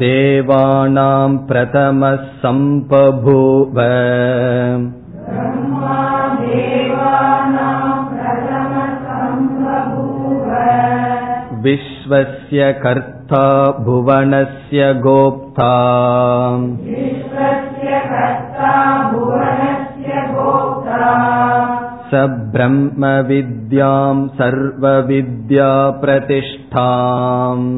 देवानां प्रथमः सम्बभूव विश्वस्य कर्ता भुवनस्य गोप्ता स ब्रह्मविद्यां सर्वविद्याप्रतिष्ठाम्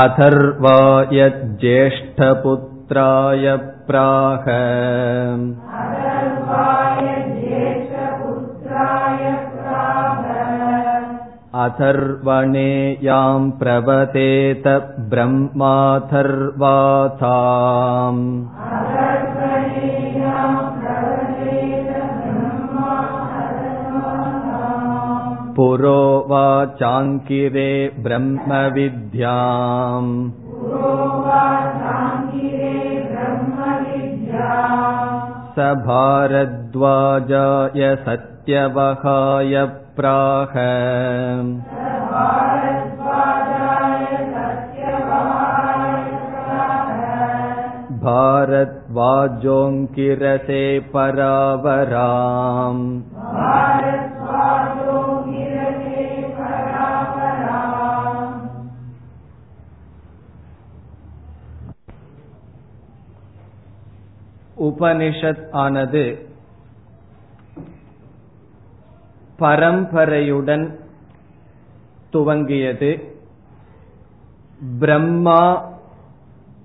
अथर्वाय ज्येष्ठपुत्राय प्राह अथर्वणेयां प्रवतेत ब्रह्माथर्वाथाम् पुरोवाचाङ्किरे ब्रह्मविद्याम् स भारद्वाजाय सत्यवहाय प्राह भारद्वाजोऽङ्किरसे परावराम् உபனிஷத் ஆனது பரம்பரையுடன் துவங்கியது. பிரம்மா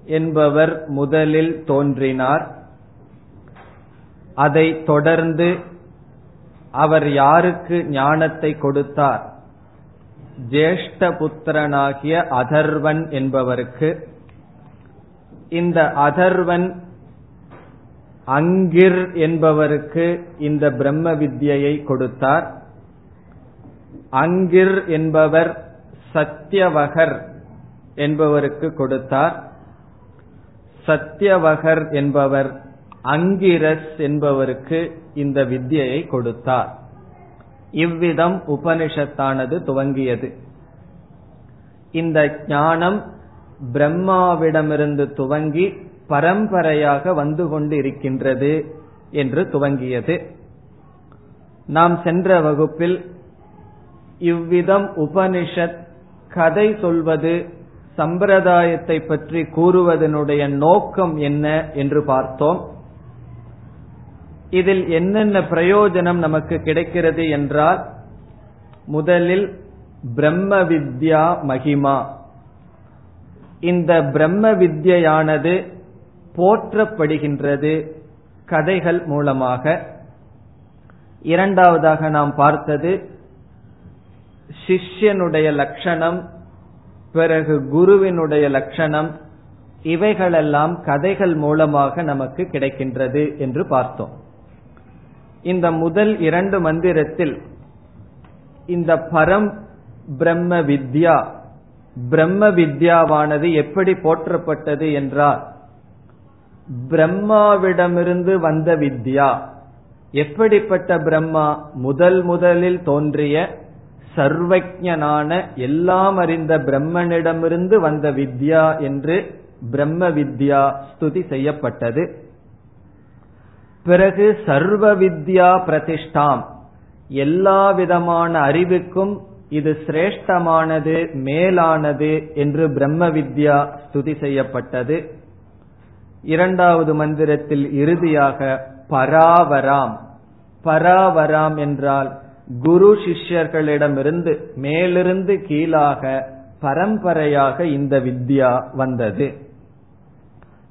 என்பவர் முதலில் தோன்றினார். அதை தொடர்ந்து அவர் யாருக்கு ஞானத்தை கொடுத்தார்? ஜேஷ்ட புத்திரனாகிய அதர்வன் என்பவருக்கு. இந்த அதர்வன் அங்கிர் என்பவருக்கு இந்த பிரம்ம வித்யை கொடுத்தார். அங்கிர் என்பவர் சத்தியவகர் என்பவருக்கு கொடுத்தார். சத்தியவகர் என்பவர் அங்கிரஸ் என்பவருக்கு இந்த வித்யை கொடுத்தார். இவ்விதம் உபனிஷத்தானது துவங்கியது. இந்த ஞானம் பிரம்மாவிடமிருந்து துவங்கி பரம்பரையாக வந்து கொண்டு இருக்கின்றது என்று துவங்கியது. நாம் சென்ற வகுப்பில் இவ்விதம் உபனிஷத் கதை சொல்வது சம்பிரதாயத்தை பற்றி கூறுவதனுடைய நோக்கம் என்ன என்று பார்த்தோம். இதில் என்னென்ன பிரயோஜனம் நமக்கு கிடைக்கிறது என்றால் முதலில் பிரம்ம வித்யா மகிமா. இந்த பிரம்ம வித்யானது போற்றப்படுகின்றது கதைகள் மூலமாக. இரண்டாவதாக நாம் பார்த்தது சிஷ்யனுடைய லட்சணம் பிறகு குருவினுடைய லட்சணம் இவைகளெல்லாம் கதைகள் மூலமாக நமக்கு கிடைக்கின்றது என்று பார்த்தோம். இந்த முதல் இரண்டு மந்திரத்தில் இந்த பரம் பிரம்ம வித்யா பிரம்ம வித்யாவானது எப்படி போற்றப்பட்டது என்றால் பிரம்மாவிடமிருந்து வந்த வித்யா. எப்படிப்பட்ட பிரம்மா? முதல் முதலில் தோன்றிய சர்வஜனான எல்லாம் அறிந்த பிரம்மனிடமிருந்து வந்த வித்யா என்று பிரம்ம வித்யா ஸ்துதி செய்யப்பட்டது. பிறகு சர்வ வித்யா பிரதிஷ்டாம். எல்லா விதமான அறிவுக்கும் இது சிரேஷ்டமானது மேலானது என்று பிரம்ம வித்யா ஸ்துதி செய்யப்பட்டது. இரண்டாவது மந்திரத்தில் இறுதியாக பராவராம். பராவராம் என்றால் குரு சிஷ்யர்களிடமிருந்து மேலிருந்து கீழாக பரம்பரையாக இந்த வித்யா வந்தது.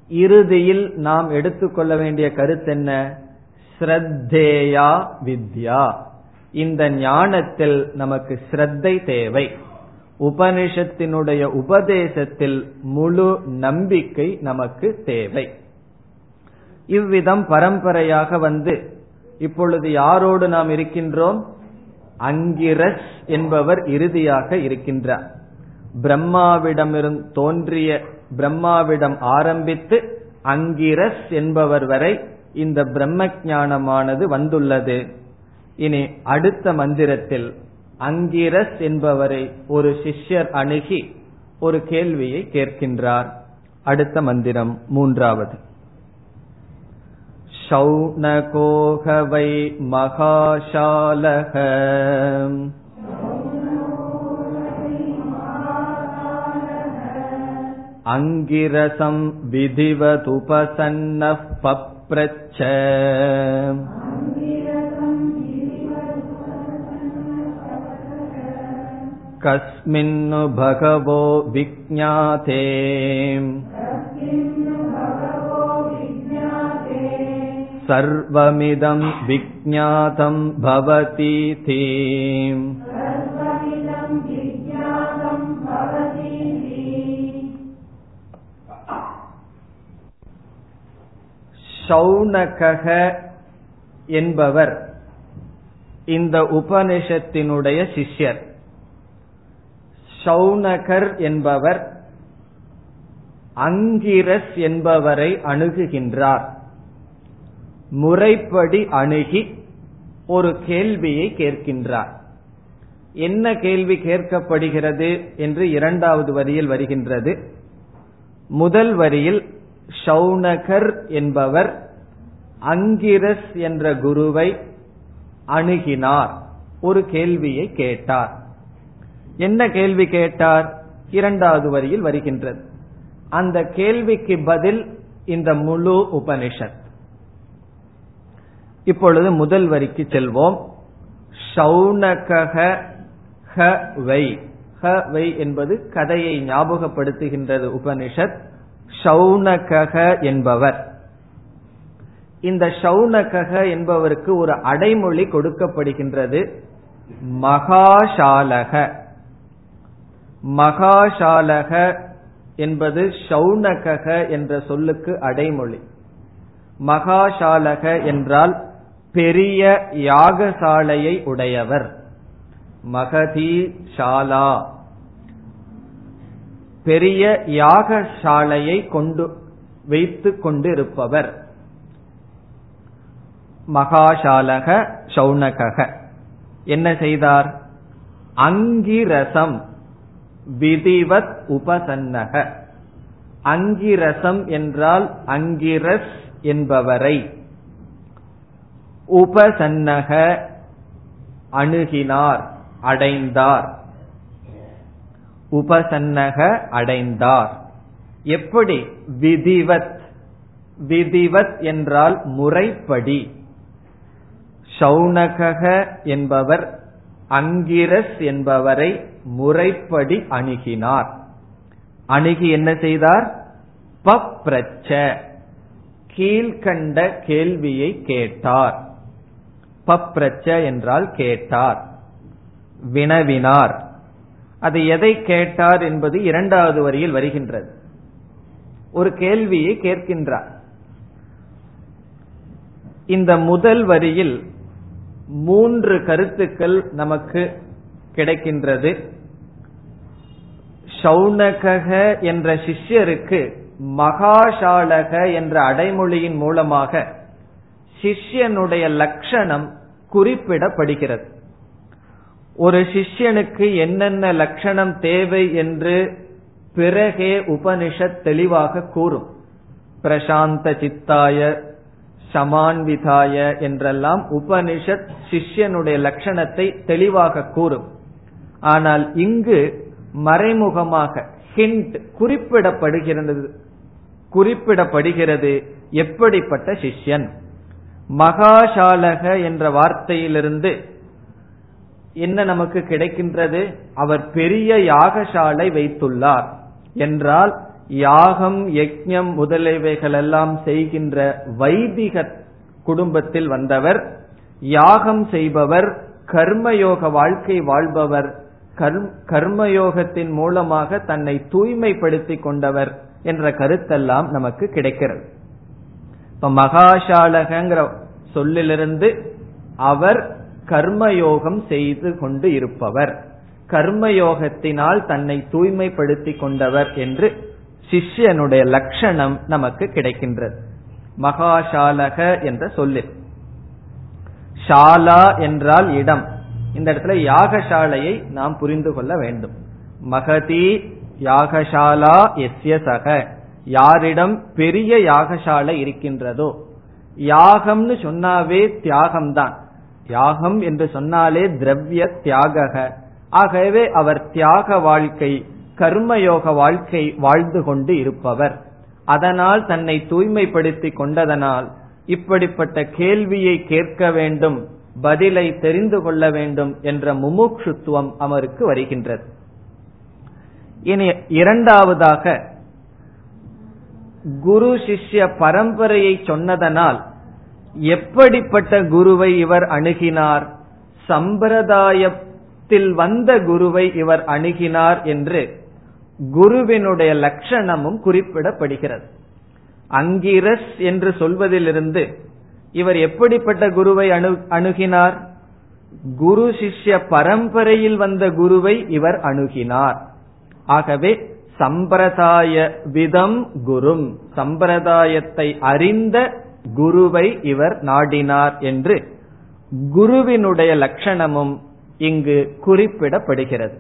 இறுதியில் நாம் எடுத்துக்கொள்ள வேண்டிய கருத்தென்ன? ஸ்ரத்தேயா வித்யா. இந்த ஞானத்தில் நமக்கு ஸ்ரத்தை தேவை. உபனிஷத்தினுடைய உபதேசத்தில் முழு நம்பிக்கை நமக்கு தேவை. இவ்விதம் பரம்பரையாக வந்து இப்பொழுது யாரோடு நாம் இருக்கின்றோம்? அங்கிரஸ் என்பவர் இறுதியாக இருக்கின்றார். பிரம்மாவிடமிருந்து தோன்றிய பிரம்மாவிடம் ஆரம்பித்து அங்கிரஸ் என்பவர் வரை இந்த பிரம்ம ஞானமானது வந்துள்ளது. இனி அடுத்த மந்திரத்தில் அங்கிரஸ் என்பவரை ஒரு சிஷ்யர் அணுகி ஒரு கேள்வியை கேட்கின்றார் அடுத்த மந்திரம் மூன்றாவது शौनकोह वै महाशालः अङ्गिरसं विधिवदुपसन्नः पप्रच्छ कस्मिन्नु भगवो विज्ञाते सर्वमिदं विज्ञातं भवतीति ஷௌனகக என்பவர் இந்த உபனிஷத்தினுடைய சிஷ்யர் சௌனகர் என்பவர் அங்கிரஸ் என்பவரை அணுகுகின்றார். முறைப்படி அணுகி ஒரு கேள்வியை கேட்கின்றார். என்ன கேள்வி கேட்கப்படுகிறது என்று இரண்டாவது வரியில் வருகின்றது. முதல் வரியில் ஷௌனகர் என்பவர் அங்கிரஸ் என்ற குருவை அணுகினார் ஒரு கேள்வியை கேட்டார். என்ன கேள்வி கேட்டார்? இரண்டாவது வரியில் வருகின்றது. அந்த கேள்விக்கு பதில் இந்த முழு உபனிஷத். இப்பொழுது முதல் வரிக்கு செல்வோம். ஷௌனகக ஹ வை. ஹ வை என்பது கதையை ஞாபகப்படுத்துகின்றது உபனிஷத். ஷௌனகக என்பவர். இந்த ஷௌனகக என்பவருக்கு ஒரு அடைமொழி கொடுக்கப்படுகின்றது. மகாஷாலக. மகாஷாலக என்பது ஷௌனகக என்ற சொல்லுக்கு அடைமொழி. மகாஷாலக என்றால் பெரிய யாகசாலையை உடையவர். மகதி ஷாலா. பெரிய யாகசாலையை கொண்டு வைத்து கொண்டிருப்பவர். மகாஷாலக சௌனக என்ன செய்தார்? அங்கிரசம். விதிவத் உபசன்னக. அங்கிரசம் என்றால் அங்கிரஸ் என்பவரை. உபசன்னக அணுகினார் அடைந்தார். உபசன்னக அடைந்தார். எப்படி? விதிவத். விதிவத் என்றால் முறைப்படி. சௌனக என்பவர் அங்கிரஸ் என்பவரை முறைப்படி அணுகினார். அணுகி என்ன செய்தார்? பப்ரச்ச கீழ்கண்ட கேள்வியை கேட்டார். பப்ரச்ச என்றால் கேட்டார். வினவினார். அது எதை கேட்டார் என்பது இரண்டாவது வரியில் வருகின்றது. ஒரு கேள்வியை கேட்கின்றார். இந்த முதல் வரியில் மூன்று கருத்துக்கள் நமக்கு கிடைக்கின்றது. சௌனகக என்ற சிஷ்யருக்கு மகாஷாலக என்ற அடைமொழியின் மூலமாக சிஷ்யனுடைய லட்சணம் குறிப்பிடப்படுகிறது. ஒரு சிஷ்யனுக்கு என்னென்ன லட்சணம் தேவை என்று பிறகே உபனிஷத் தெளிவாக கூறும். பிரசாந்த சித்தாய சமான்விதாய என்றெல்லாம் உபனிஷத் சிஷ்யனுடைய லட்சணத்தை தெளிவாக கூறும். ஆனால் இங்கு மறைமுகமாக ஹிண்ட் குறிப்பிடப்படுகிறது. குறிப்பிடப்படுகிறது எப்படிப்பட்ட சிஷ்யன். மகாசாலக என்ற வார்த்தையிலிருந்து என்ன நமக்கு கிடைக்கின்றது? அவர் பெரிய யாகசாலை வைத்துள்ளார். என்றால் யாகம் யஜ்யம் முதலியவைகள் எல்லாம் செய்கின்ற வைதிக குடும்பத்தில் வந்தவர் யாகம் செய்பவர் கர்மயோக வாழ்க்கை வாழ்பவர் கர்மயோகத்தின் மூலமாக தன்னை தூய்மைப்படுத்திக் கொண்டவர் என்ற கருத்தெல்லாம் நமக்கு கிடைக்கிறது. இப்ப மகாஷாலகங்கிற சொல்லிலிருந்து அவர் கர்மயோகம் செய்து கொண்டு இருப்பவர். கர்மயோகத்தினால் தன்னை தூய்மைப்படுத்திக் கொண்டவர் என்று சிஷ்யனுடைய லட்சணம் நமக்கு கிடைக்கின்றது. மகாஷாலக என்ற சொல்லில். ஷாலா என்றால் இடம். இந்த இடத்துல யாகசாலையை நாம் புரிந்து கொள்ள வேண்டும். மகதி யாகசாலா எஸ்ய சக யாரிடம் பெரிய யாகசாலை இருக்கின்றதோ யாகம்னு சொன்னாவே தியாகம்தான். யாகம் என்று சொன்னாலே திரவிய தியாக ஆகவே அவர் தியாக வாழ்க்கை கர்மயோக வாழ்க்கை வாழ்ந்து கொண்டு இருப்பவர். அதனால் தன்னை தூய்மைப்படுத்தி கொண்டதனால் இப்படிப்பட்ட கேள்வியை கேட்க வேண்டும் பதிலை தெரிந்து கொள்ள வேண்டும் என்ற முமுட்சுத்துவம் அவருக்கு வருகின்றது. இனி இரண்டாவதாக குரு சிஷ்ய பரம்பரையை சொன்னதனால் எப்படிப்பட்ட குருவை இவர் அணுகினார் சம்பிரதாயத்தில் வந்த குருவை இவர் அணுகினார் என்று குருவினுடைய லட்சணமும் குறிப்பிடப்படுகிறது. அங்கிரஸ் என்று சொல்வதிலிருந்து இவர் எப்படிப்பட்ட குருவை அணு அணுகினார்? குரு சிஷ்ய பரம்பரையில் வந்த குருவை இவர் அணுகினார். ஆகவே சம்பிரதாய விதம் குரும். சம்பிரதாயத்தை அறிந்த குருவை இவர் நாடினார் என்று குருவினுடைய லட்சணமும் இங்கு குறிப்பிடப்படுகிறது.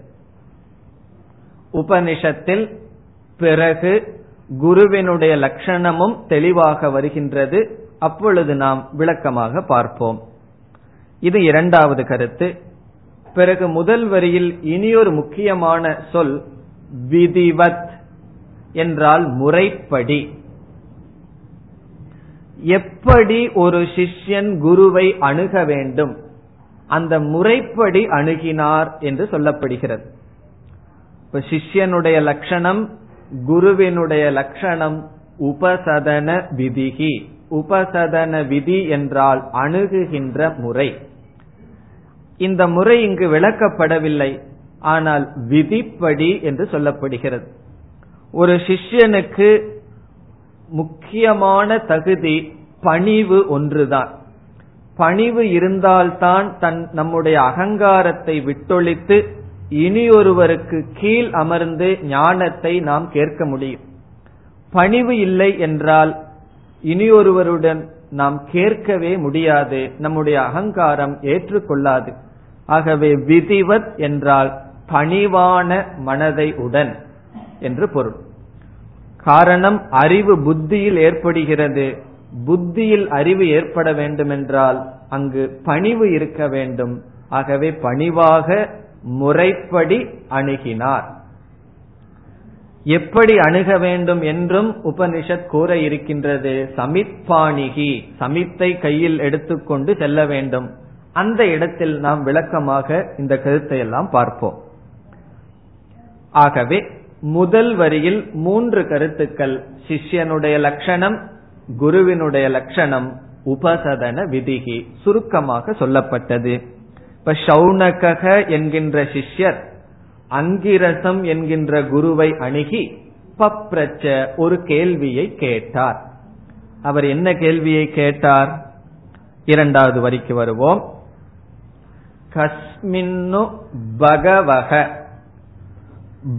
உபனிஷத்தில் பிறகு குருவினுடைய லட்சணமும் தெளிவாக வருகின்றது. அப்பொழுது நாம் விளக்கமாக பார்ப்போம். இது இரண்டாவது கருத்து. பிறகு முதல் வரியில் இனியொரு முக்கியமான சொல் விதிவத் என்றால் முறைப்படி. எப்படி ஒரு சிஷ்யன் குருவை அணுக வேண்டும்? அந்த முறைப்படி அணுகினார் என்று சொல்லப்படுகிறது. இப்ப சிஷ்யனுடைய லட்சணம் குருவினுடைய லட்சணம் உபசதன விதிகி. உபசதன விதி என்றால் அணுகுகின்ற முறை. இந்த முறை இங்கு விளக்கப்படவில்லை. ஆனால் விதிப்படி என்று சொல்லப்படுகிறது. ஒரு சிஷ்யனுக்கு முக்கியமான தகுதி பணிவு ஒன்றுதான். பணிவு இருந்தால்தான் தன் நம்முடைய அகங்காரத்தை விட்டொழித்து இனியொருவருக்கு கீழ் அமர்ந்து ஞானத்தை நாம் கேட்க முடியும். பணிவு இல்லை என்றால் இனியொருவருடன் நாம் கேட்கவே முடியாது. நம்முடைய அகங்காரம் ஏற்றுக்கொள்ளாது. ஆகவே விதிவத் என்றால் பணிவான மனதை உடன் என்று பொருள். காரணம் அறிவு புத்தியில் ஏற்படுகிறது. புத்தியில் அறிவு ஏற்பட வேண்டுமென்றால் அங்கு பணிவு இருக்க வேண்டும். ஆகவே பணிவாக முறைப்படி அணுகினார். எப்படி அணுக வேண்டும் என்றும் உபனிஷத் கூற இருக்கின்றது. சமித்பாணிகி சமித்தை கையில் எடுத்துக்கொண்டு செல்ல வேண்டும். அந்த இடத்தில் நாம் விளக்கமாக இந்த கருத்தை எல்லாம் பார்ப்போம். ஆகவே முதல் வரியில் மூன்று கருத்துக்கள். சிஷ்யனுடைய லட்சணம் குருவினுடைய லட்சணம் உபசதன விதிகி சுருக்கமாக சொல்லப்பட்டது. இப்ப ஷௌனக என்கின்ற சிஷ்யர் அங்கிரசம் என்கின்ற குருவை அணுகி பப்ரச்ச ஒரு கேள்வியை கேட்டார். அவர் என்ன கேள்வியை கேட்டார்? இரண்டாவது வரிக்கு வருவோம். கஸ்மின்னு பகவக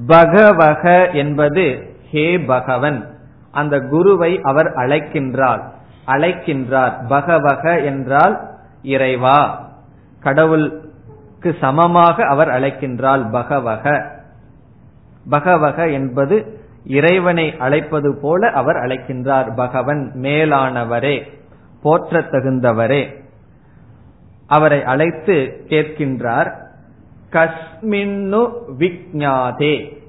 பகவக என்பது ஹே பகவன். அந்த குருவை அவர் அழைக்கின்றார். அழைக்கின்றார். பகவக என்றால் இறைவா. கடவுளுக்கு சமமாக அவர் அழைக்கின்றால் பகவக. பகவக என்பது இறைவனை அழைப்பது போல அவர் அழைக்கின்றார் பகவன் மேலானவரே போற்ற தகுந்தவரே. அவரை அழைத்து கேட்கின்றார் கஸ்மின்னு விக்ஞாதே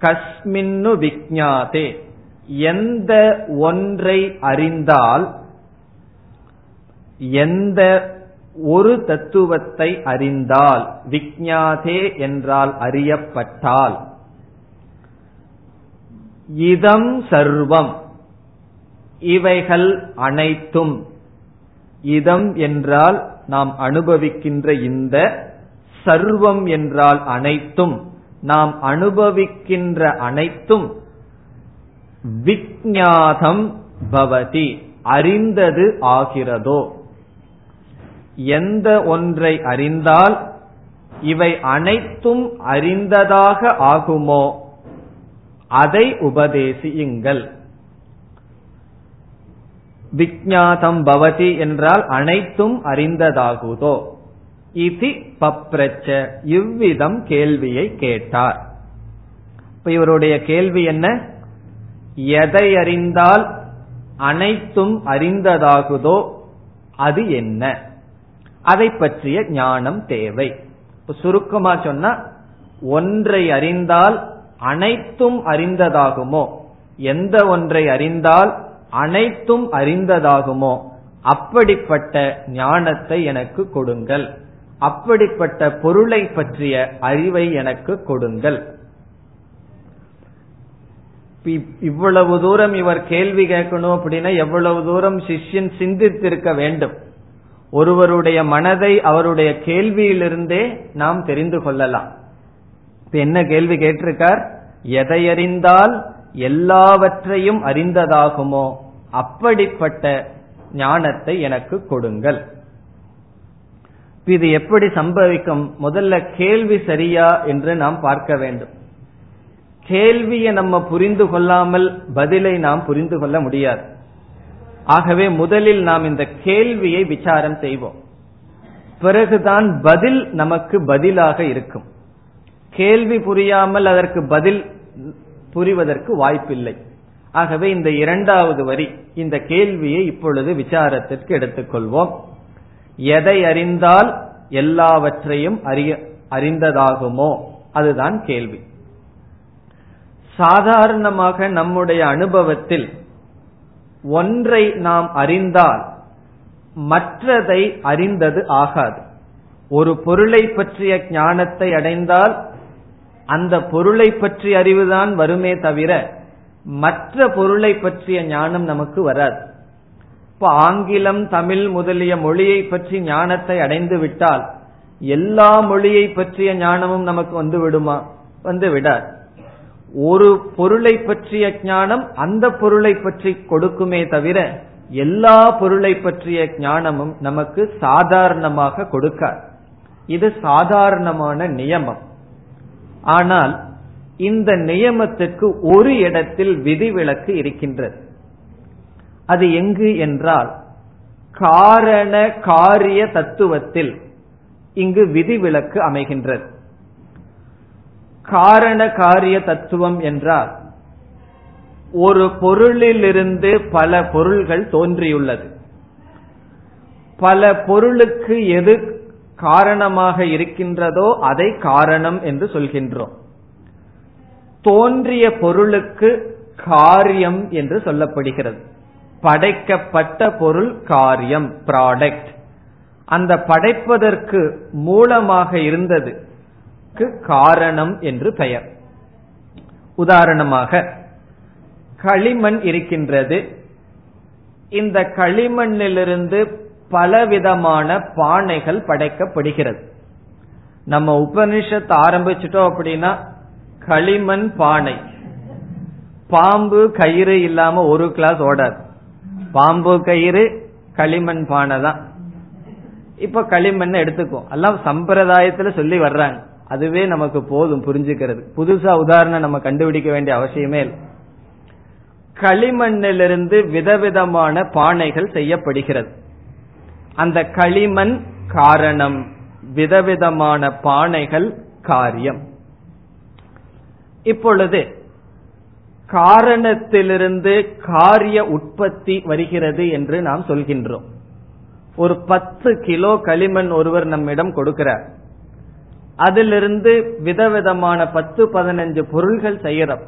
கஸ்மின்னு விக்ஞாதே எந்த ஒன்றை அறிந்தால் எந்த ஒரு தத்துவத்தை அறிந்தால் விக்ஞாதே என்றால் அறியப்பட்டால் இதம் சர்வம் இவைகள் அனைத்தும் இதம் என்றால் நாம் அனுபவிக்கின்ற இந்த சர்வம் என்றால் அனைத்தும் நாம் அனுபவிக்கின்ற அனைத்தும் விக்ஞாதம் பவதி அறிந்தது ஆகிறதோ. எந்த ஒன்றை அறிந்தால் இவை அனைத்தும் அறிந்ததாக ஆகுமோ? அதை உபதேசியுங்கள். விக்ஞாதம் பவதி என்றால் அனைத்தும் அறிந்ததாகுதோ? இதி பப்ரச்ச. இவ்விதம் கேள்வியை கேட்டார். இப்ப இவருடைய கேள்வி என்ன? எதை அறிந்தால் அனைத்தும் அறிந்ததாகுதோ? அது என்ன? அதை பற்றிய ஞானம் தேவை. சுருக்கமா சொன்னா ஒன்றை அறிந்தால் அனைத்தும் அறிந்ததாகுமோ? எந்த ஒன்றை அறிந்தால் அனைத்தும் அறிந்ததாகுமோ? அப்படிப்பட்ட ஞானத்தை எனக்கு கொடுங்கள். அப்படிப்பட்ட பொருளை பற்றிய அறிவை எனக்கு கொடுங்கள். இவ்வளவு தூரம் இவர் கேள்வி கேட்கணும் அப்படின்னா எவ்வளவு தூரம் சிஷ்யன் சிந்தித்திருக்க வேண்டும்? ஒருவருடைய மனதை அவருடைய கேள்வியிலிருந்தே நாம் தெரிந்து கொள்ளலாம். இப்ப என்ன கேள்வி கேட்டிருக்கார்? எதை அறிந்தால் எல்லாவற்றையும் அறிந்ததாகுமோ? அப்படிப்பட்ட ஞானத்தை எனக்கு கொடுங்கள். இது எப்படி சம்பவிக்கும்? முதல்ல கேள்வி சரியா என்று நாம் பார்க்க வேண்டும். கேள்வியை நம்ம புரிந்து கொள்ளாமல் பதிலை நாம் புரிந்து கொள்ள முடியாது. ஆகவே முதலில் நாம் இந்த கேள்வியை விசாரம் செய்வோம். பிறகுதான் பதில் நமக்கு பதிலாக இருக்கும். கேள்வி புரியாமல் அதற்கு பதில் புரிவதற்கு வாய்ப்பில்லை. ஆகவே இந்த இரண்டாவது வரி இந்த கேள்வியை இப்பொழுது விசாரத்திற்கு எடுத்துக்கொள்வோம். எதை அறிந்தால் எல்லாவற்றையும் அறிய அறிந்ததாகுமோ? அதுதான் கேள்வி. சாதாரணமாக நம்முடைய அனுபவத்தில் ஒன்றை நாம் அறிந்தால் மற்றதை அறிந்தது ஆகாது. ஒரு பொருளை பற்றிய ஞானத்தை அடைந்தால் அந்த பொருளை பற்றி அறிவுதான் வருமே தவிர மற்ற பொருளை பற்றிய ஞானம் நமக்கு வராது. இப்ப ஆங்கிலம் தமிழ் முதலிய மொழியை பற்றி ஞானத்தை அடைந்து விட்டால் எல்லா மொழியை பற்றிய ஞானமும் நமக்கு வந்து விடுமா? வந்து விடாது. ஒரு பொருளை பற்றிய ஞானம் அந்த பொருளை பற்றி கொடுக்குமே தவிர எல்லா பொருளை பற்றிய ஞானமும் நமக்கு சாதாரணமாக கொடுக்காது. இது சாதாரணமான நியமம். ஆனால் இந்த நியமத்துக்கு ஒரு இடத்தில் விதிவிலக்கு இருக்கின்றது. அது எங்கு என்றால் காரண காரிய தத்துவத்தில் இங்கு விதிவிலக்கு அமைகின்றது. காரண காரிய தத்துவம் என்றால் ஒரு பொருளிலிருந்து பல பொருள்கள் தோன்றியுள்ளது. பல பொருளுக்கு எது காரணமாக இருக்கின்றதோ அதை காரணம் என்று சொல்கின்றோம். தோன்றிய பொருளுக்கு காரியம் என்று சொல்லப்படுகிறது. படைக்கப்பட்ட பொருள் காரியம் ப்ராடக்ட் அந்த படைப்பதற்கு மூலமாக இருந்தது. காரணம் என்று பெயர். உதாரணமாக களிமண் இருக்கின்றது. இந்த களிமண்ணிலிருந்து பலவிதமான பானைகள் படைக்கப்படுகிறது. நம்ம உபனிஷத் ஆரம்பிச்சிட்டோம் அப்படின்னா களிமண் பானை. பாம்பு கயிறு இல்லாம ஒரு கிளாஸ் ஓடாது. பாம்பு கயிறு களிமண் பானை தான். இப்ப களிமண் எடுத்துக்கும் எல்லாம் சம்பிரதாயத்துல சொல்லி வர்றாங்க. அதுவே நமக்கு போதும் புரிஞ்சுக்கிறது. புதுசா உதாரணம் நம்ம கண்டுபிடிக்க வேண்டிய அவசியமே இல்லை. களிமண்ணிலிருந்து விதவிதமான பானைகள் செய்யப்படுகிறது. அந்த களிமண் காரணம் விதவிதமான பானைகள் காரியம். இப்பொழுது காரணத்திலிருந்து காரிய உற்பத்தி வருகிறது என்று நாம் சொல்கின்றோம். ஒரு பத்து கிலோ களிமண் ஒருவர் நம்மிடம் கொடுக்கிறார். அதிலிருந்து விதவிதமான பத்து பதினஞ்சு பொருள்கள் செய்யறோம்.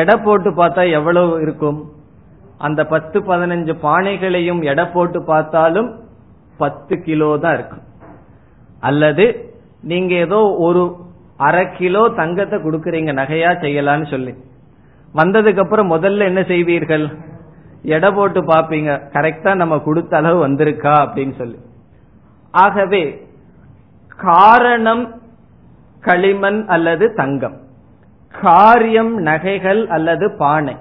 எடை போட்டு பார்த்தா எவ்வளவு இருக்கும்? அந்த பத்து பதினஞ்சு பானைகளையும் எடை போட்டு பார்த்தாலும் பத்து கிலோ தான் இருக்கும். அல்லது நீங்க ஏதோ ஒரு அரை கிலோ தங்கத்தை கொடுக்கறீங்க நகையா செய்யலான்னு சொல்லி. வந்ததுக்கு அப்புறம் முதல்ல என்ன செய்வீர்கள்? எடை போட்டு பாப்பீங்க கரெக்டா நம்ம கொடுத்த அளவு வந்திருக்கா அப்படின்னு சொல்லி. ஆகவே காரணம் களிமண் அல்லது தங்கம். காரியம் நகைகள் அல்லது பானை.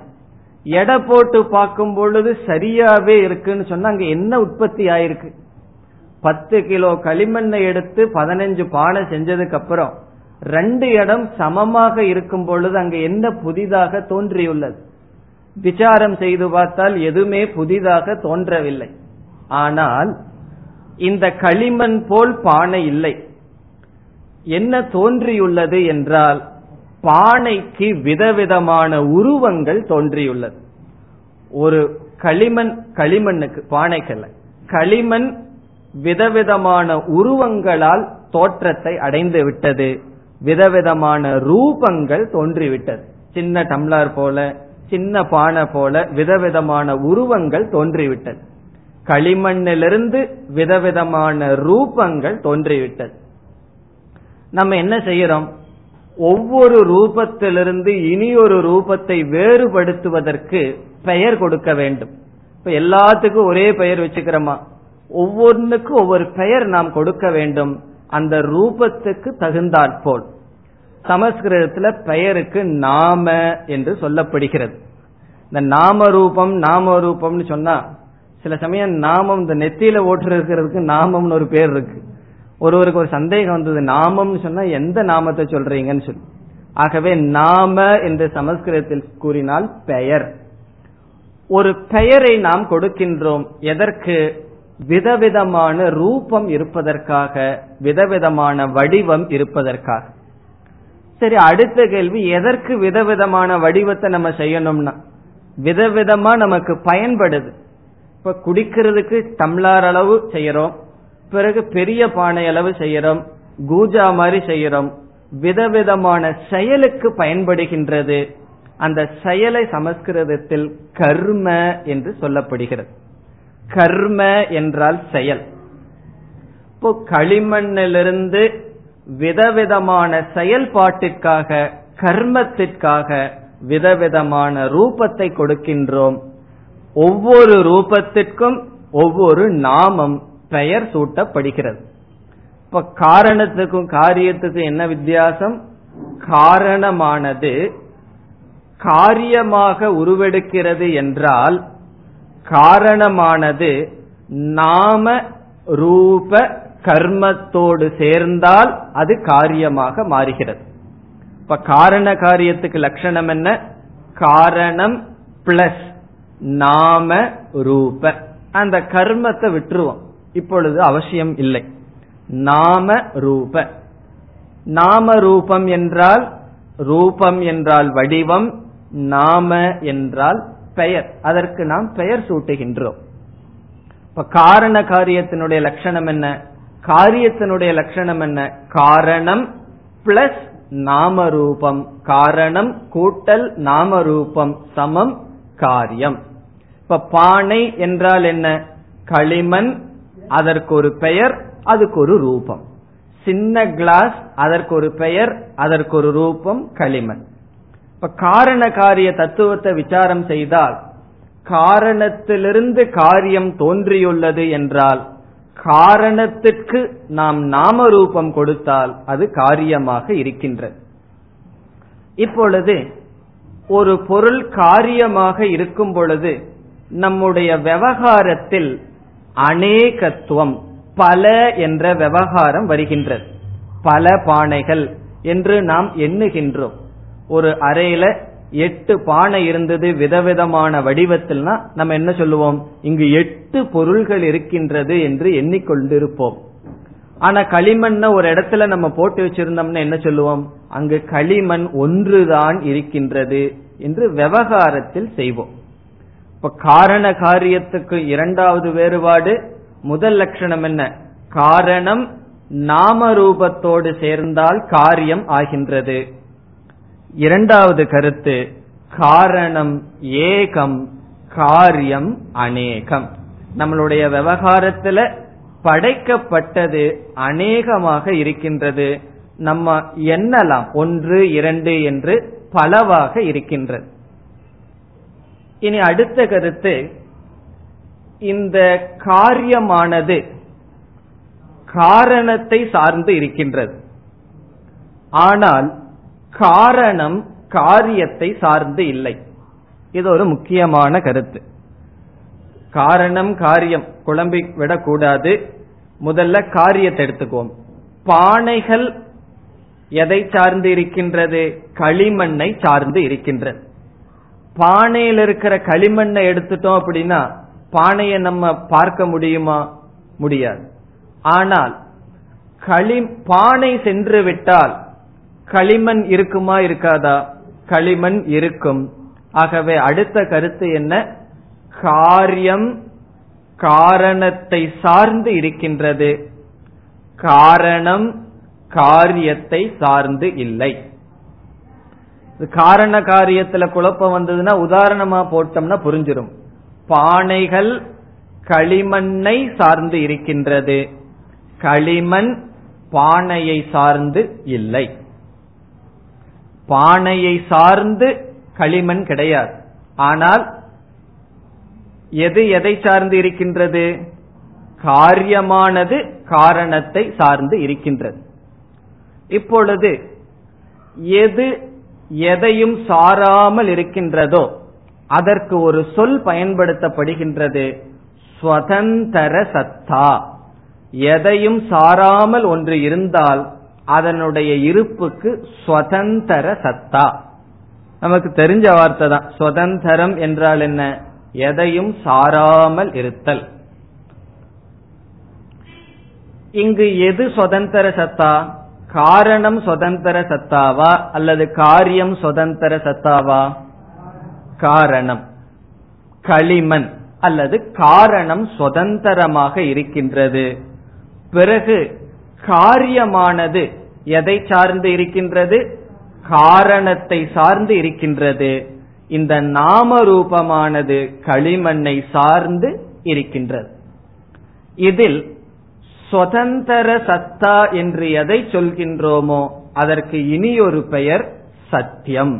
எடை போட்டு பார்க்கும் பொழுது சரியாவே இருக்குன்னு சொன்னா அங்க என்ன உற்பத்தி ஆயிருக்கு? பத்து கிலோ களிமண்ணை எடுத்து பதினஞ்சு பானை செஞ்சதுக்கு அப்புறம் ரெண்டு இடம் சமமாக இருக்கும் பொழுது அங்க என்ன புதிதாக தோன்றியுள்ளது? விசாரம் செய்து பார்த்தால் எதுவுமே புதிதாக தோன்றவில்லை. ஆனால் இந்த களிமண் போல் பானை இல்லை. என்ன தோன்றியுள்ளது என்றால் பானைக்கு விதவிதமான உருவங்கள் தோன்றியுள்ளது. ஒரு களிமண் களிமண்ணுக்கு பானைக்கல்ல. களிமண் விதவிதமான உருவங்களால் தோற்றத்தை அடைந்து விட்டது. விதவிதமான ரூபங்கள் தோன்றிவிட்டது. சின்ன டம்ளர் போல சின்ன பானை போல விதவிதமான உருவங்கள் தோன்றிவிட்டது. களிமண்ணிலிருந்து விதவிதமான ரூபங்கள் தோன்றிவிட்டது. நம்ம என்ன செய்யறோம்? ஒவ்வொரு ரூபத்திலிருந்து இனி ஒரு ரூபத்தை வேறுபடுத்துவதற்கு பெயர் கொடுக்க வேண்டும். இப்ப எல்லாத்துக்கும் ஒரே பெயர் வச்சுக்கிறோமா? ஒவ்வொன்றுக்கும் ஒவ்வொரு பெயர் நாம் கொடுக்க வேண்டும். அந்த ரூபத்துக்கு தகுந்தாற்போல் சமஸ்கிருதத்துல பெயருக்கு நாம என்று சொல்லப்படுகிறது. இந்த நாம ரூபம் நாம ரூபம்னு சொன்னா சில சமயம் நாமம் இந்த நெத்தியில ஓட்டுறதுக்கு நாமம்னு ஒரு பேர் இருக்கு. ஒருவருக்கு ஒரு சந்தேகம் வந்தது நாமம்னு சொன்னா எந்த நாமத்தை சொல்றீங்கன்னு சொல்லி. ஆகவே நாம என்று சமஸ்கிருதத்தில் கூறினால் பெயர். ஒரு பெயரை நாம் கொடுக்கின்றோம் எதற்கு? விதவிதமான ரூபம் இருப்பதற்காக விதவிதமான வடிவம் இருப்பதற்காக. சரி அடுத்த கேள்வி எதற்கு விதவிதமான வடிவத்தை நம்ம செய்யணும்னா? விதவிதமா நமக்கு பயன்படுது. இப்ப குடிக்கிறதுக்கு டம்ளார் அளவு செய்யறோம். பிறகு பெரிய பானை அளவு செய்யறோம் கூஜா மாதிரி செய்யறோம் விதவிதமான செயலுக்கு பயன்படுகின்றது. அந்த செயலை சமஸ்கிருதத்தில் கர்ம என்று சொல்லப்படுகிறது. கர்ம என்றால் செயல். இப்போ களிமண்ணிலிருந்து விதவிதமான செயல்பாட்டிற்காக கர்மத்திற்காக விதவிதமான ரூபத்தை கொடுக்கின்றோம். ஒவ்வொரு ரூபத்திற்கும் ஒவ்வொரு நாமம். பெயர் சூட்டப்படுகிறது. இப்ப காரணத்துக்கும் காரியத்துக்கும் என்ன வித்தியாசம்? காரணமானது காரியமாக உருவெடுக்கிறது என்றால் காரணமானது நாம ரூப கர்மத்தோடு சேர்ந்தால் அது காரியமாக மாறுகிறது. இப்ப காரண காரியத்துக்கு லட்சணம் என்ன? காரணம் பிளஸ் நாம ரூப. அந்த கர்மத்தை விட்டுருவோம். இப்பொழுது அவசியம் இல்லை. நாம ரூப. நாம ரூபம் என்றால் ரூபம் என்றால் வடிவம் நாம என்றால் பெயர். அதற்கு நாம் பெயர் சூட்டுகின்றோம். இப்ப காரண காரியத்தினுடைய லட்சணம் என்ன? காரியத்தினுடைய லட்சணம் என்ன? காரணம் பிளஸ் நாம ரூபம். காரணம் கூட்டல் நாம ரூபம் சமம் காரியம். இப்ப பானை என்றால் என்ன? களிமண் அதற்கு ஒரு பெயர் அதுக்கு ஒரு ரூபம். சின்ன கிளாஸ் அதற்கு ஒரு பெயர் அதற்கு ஒரு ரூபம் களிமண். இப்ப காரண காரிய தத்துவத்தை விசாரம் செய்தால் காரணத்திலிருந்து காரியம் தோன்றியுள்ளது என்றால் காரணத்திற்கு நாம் நாம ரூபம் கொடுத்தால் அது காரியமாக இருக்கின்றது. இப்பொழுது ஒரு பொருள் காரியமாக இருக்கும் பொழுது நம்முடைய விவகாரத்தில் அநேகத்துவம் பல என்ற விவகாரம் வருகின்றது. பல பானைகள் என்று நாம் எண்ணுகின்றோம். ஒரு அறையில எட்டு பானை இருந்தது விதவிதமான வடிவத்தில்னா நம்ம என்ன சொல்லுவோம்? இங்கு எட்டு பொருள்கள் இருக்கின்றது என்று எண்ணிக்கொண்டிருப்போம். ஆனா களிமண்ண ஒரு இடத்துல நம்ம போட்டு வச்சிருந்தோம்னா என்ன சொல்லுவோம்? அங்கு களிமண் ஒன்றுதான் இருக்கின்றது என்று விவகாரத்தில் செய்வோம். இப்ப காரண காரியத்துக்கு இரண்டாவது வேறுபாடு முதல் லட்சணம் என்ன? காரணம் நாம ரூபத்தோடு சேர்ந்தால் காரியம் ஆகின்றது. இரண்டாவது கருத்து காரணம் ஏகம் காரியம் அநேகம். நம்மளுடைய விவகாரத்துல படைக்கப்பட்டது அநேகமாக இருக்கின்றது. நம்ம எண்ணலாம் ஒன்று இரண்டு என்று பலவாக இருக்கின்றது. இனி அடுத்த கருத்து இந்த காரியமானது காரணத்தை சார்ந்து இருக்கின்றது. ஆனால் காரணம் காரியத்தை சார்ந்து இல்லை. இது ஒரு முக்கியமான கருத்து. காரணம் காரியம் குழம்பி விடக்கூடாது. முதல்ல காரியத்தை எடுத்துக்குவோம். பானைகள் எதை சார்ந்து இருக்கின்றது? களிமண்ணை சார்ந்து இருக்கின்றது. பானையில் இருக்கிற களிமண்ணை எடுத்துட்டோம் அப்படின்னா பானையை நம்ம பார்க்க முடியுமா? முடியாது. ஆனால் களி பானை சென்று விட்டால் களிமண் இருக்குமா இருக்காதா? களிமண் இருக்கும். ஆகவே அடுத்த கருத்து என்ன? காரியம் காரணத்தை சார்ந்து இருக்கின்றது. காரணம் காரியத்தை சார்ந்து இல்லை. காரண காரியத்துல குழப்பம் வந்ததுன்னா உதாரணமா போட்டோம்னா புரிஞ்சிடும் பானைகள் களிமண்ணை சார்ந்து இருக்கின்றது. களிமண் பானையை சார்ந்து இல்லை. பானையை சார்ந்து களிமண் கிடையாது. ஆனால் எது எதை சார்ந்து இருக்கின்றது? காரியமானது காரணத்தை சார்ந்து இருக்கின்றது. இப்பொழுது எது எதையும் சாராமல் இருக்கின்றதோ அதற்கு ஒரு சொல் பயன்படுத்தப்படுகின்றது. ஸ்வதந்தர சத்தா. எதையும் சாராமல் ஒன்று இருந்தால் அதனுடைய இருப்புக்கு ஸ்வதந்தர சத்தா. நமக்கு தெரிஞ்ச வார்த்தை தான். சுதந்திரம் என்றால் என்ன? எதையும் சாராமல் இருத்தல். இங்கு எது சுதந்திர சத்தா? காரணம் சுதந்திர சத்தாவா அல்லது காரியம் சுதந்திர சத்தாவா? காரணம். களிமண் அல்லது காரணம் சுதந்திரமாக இருக்கின்றது. பிறகு காரியமானது எதை சார்ந்து இருக்கின்றது? காரணத்தை சார்ந்து இருக்கின்றது. இந்த நாம ரூபமானது களிமண்ணை சார்ந்து இருக்கின்றது. இதில் சுதந்திர சத்தா என்று எதை சொல்கின்றோமோ அதற்கு இனி ஒரு பெயர் சத்தியம்.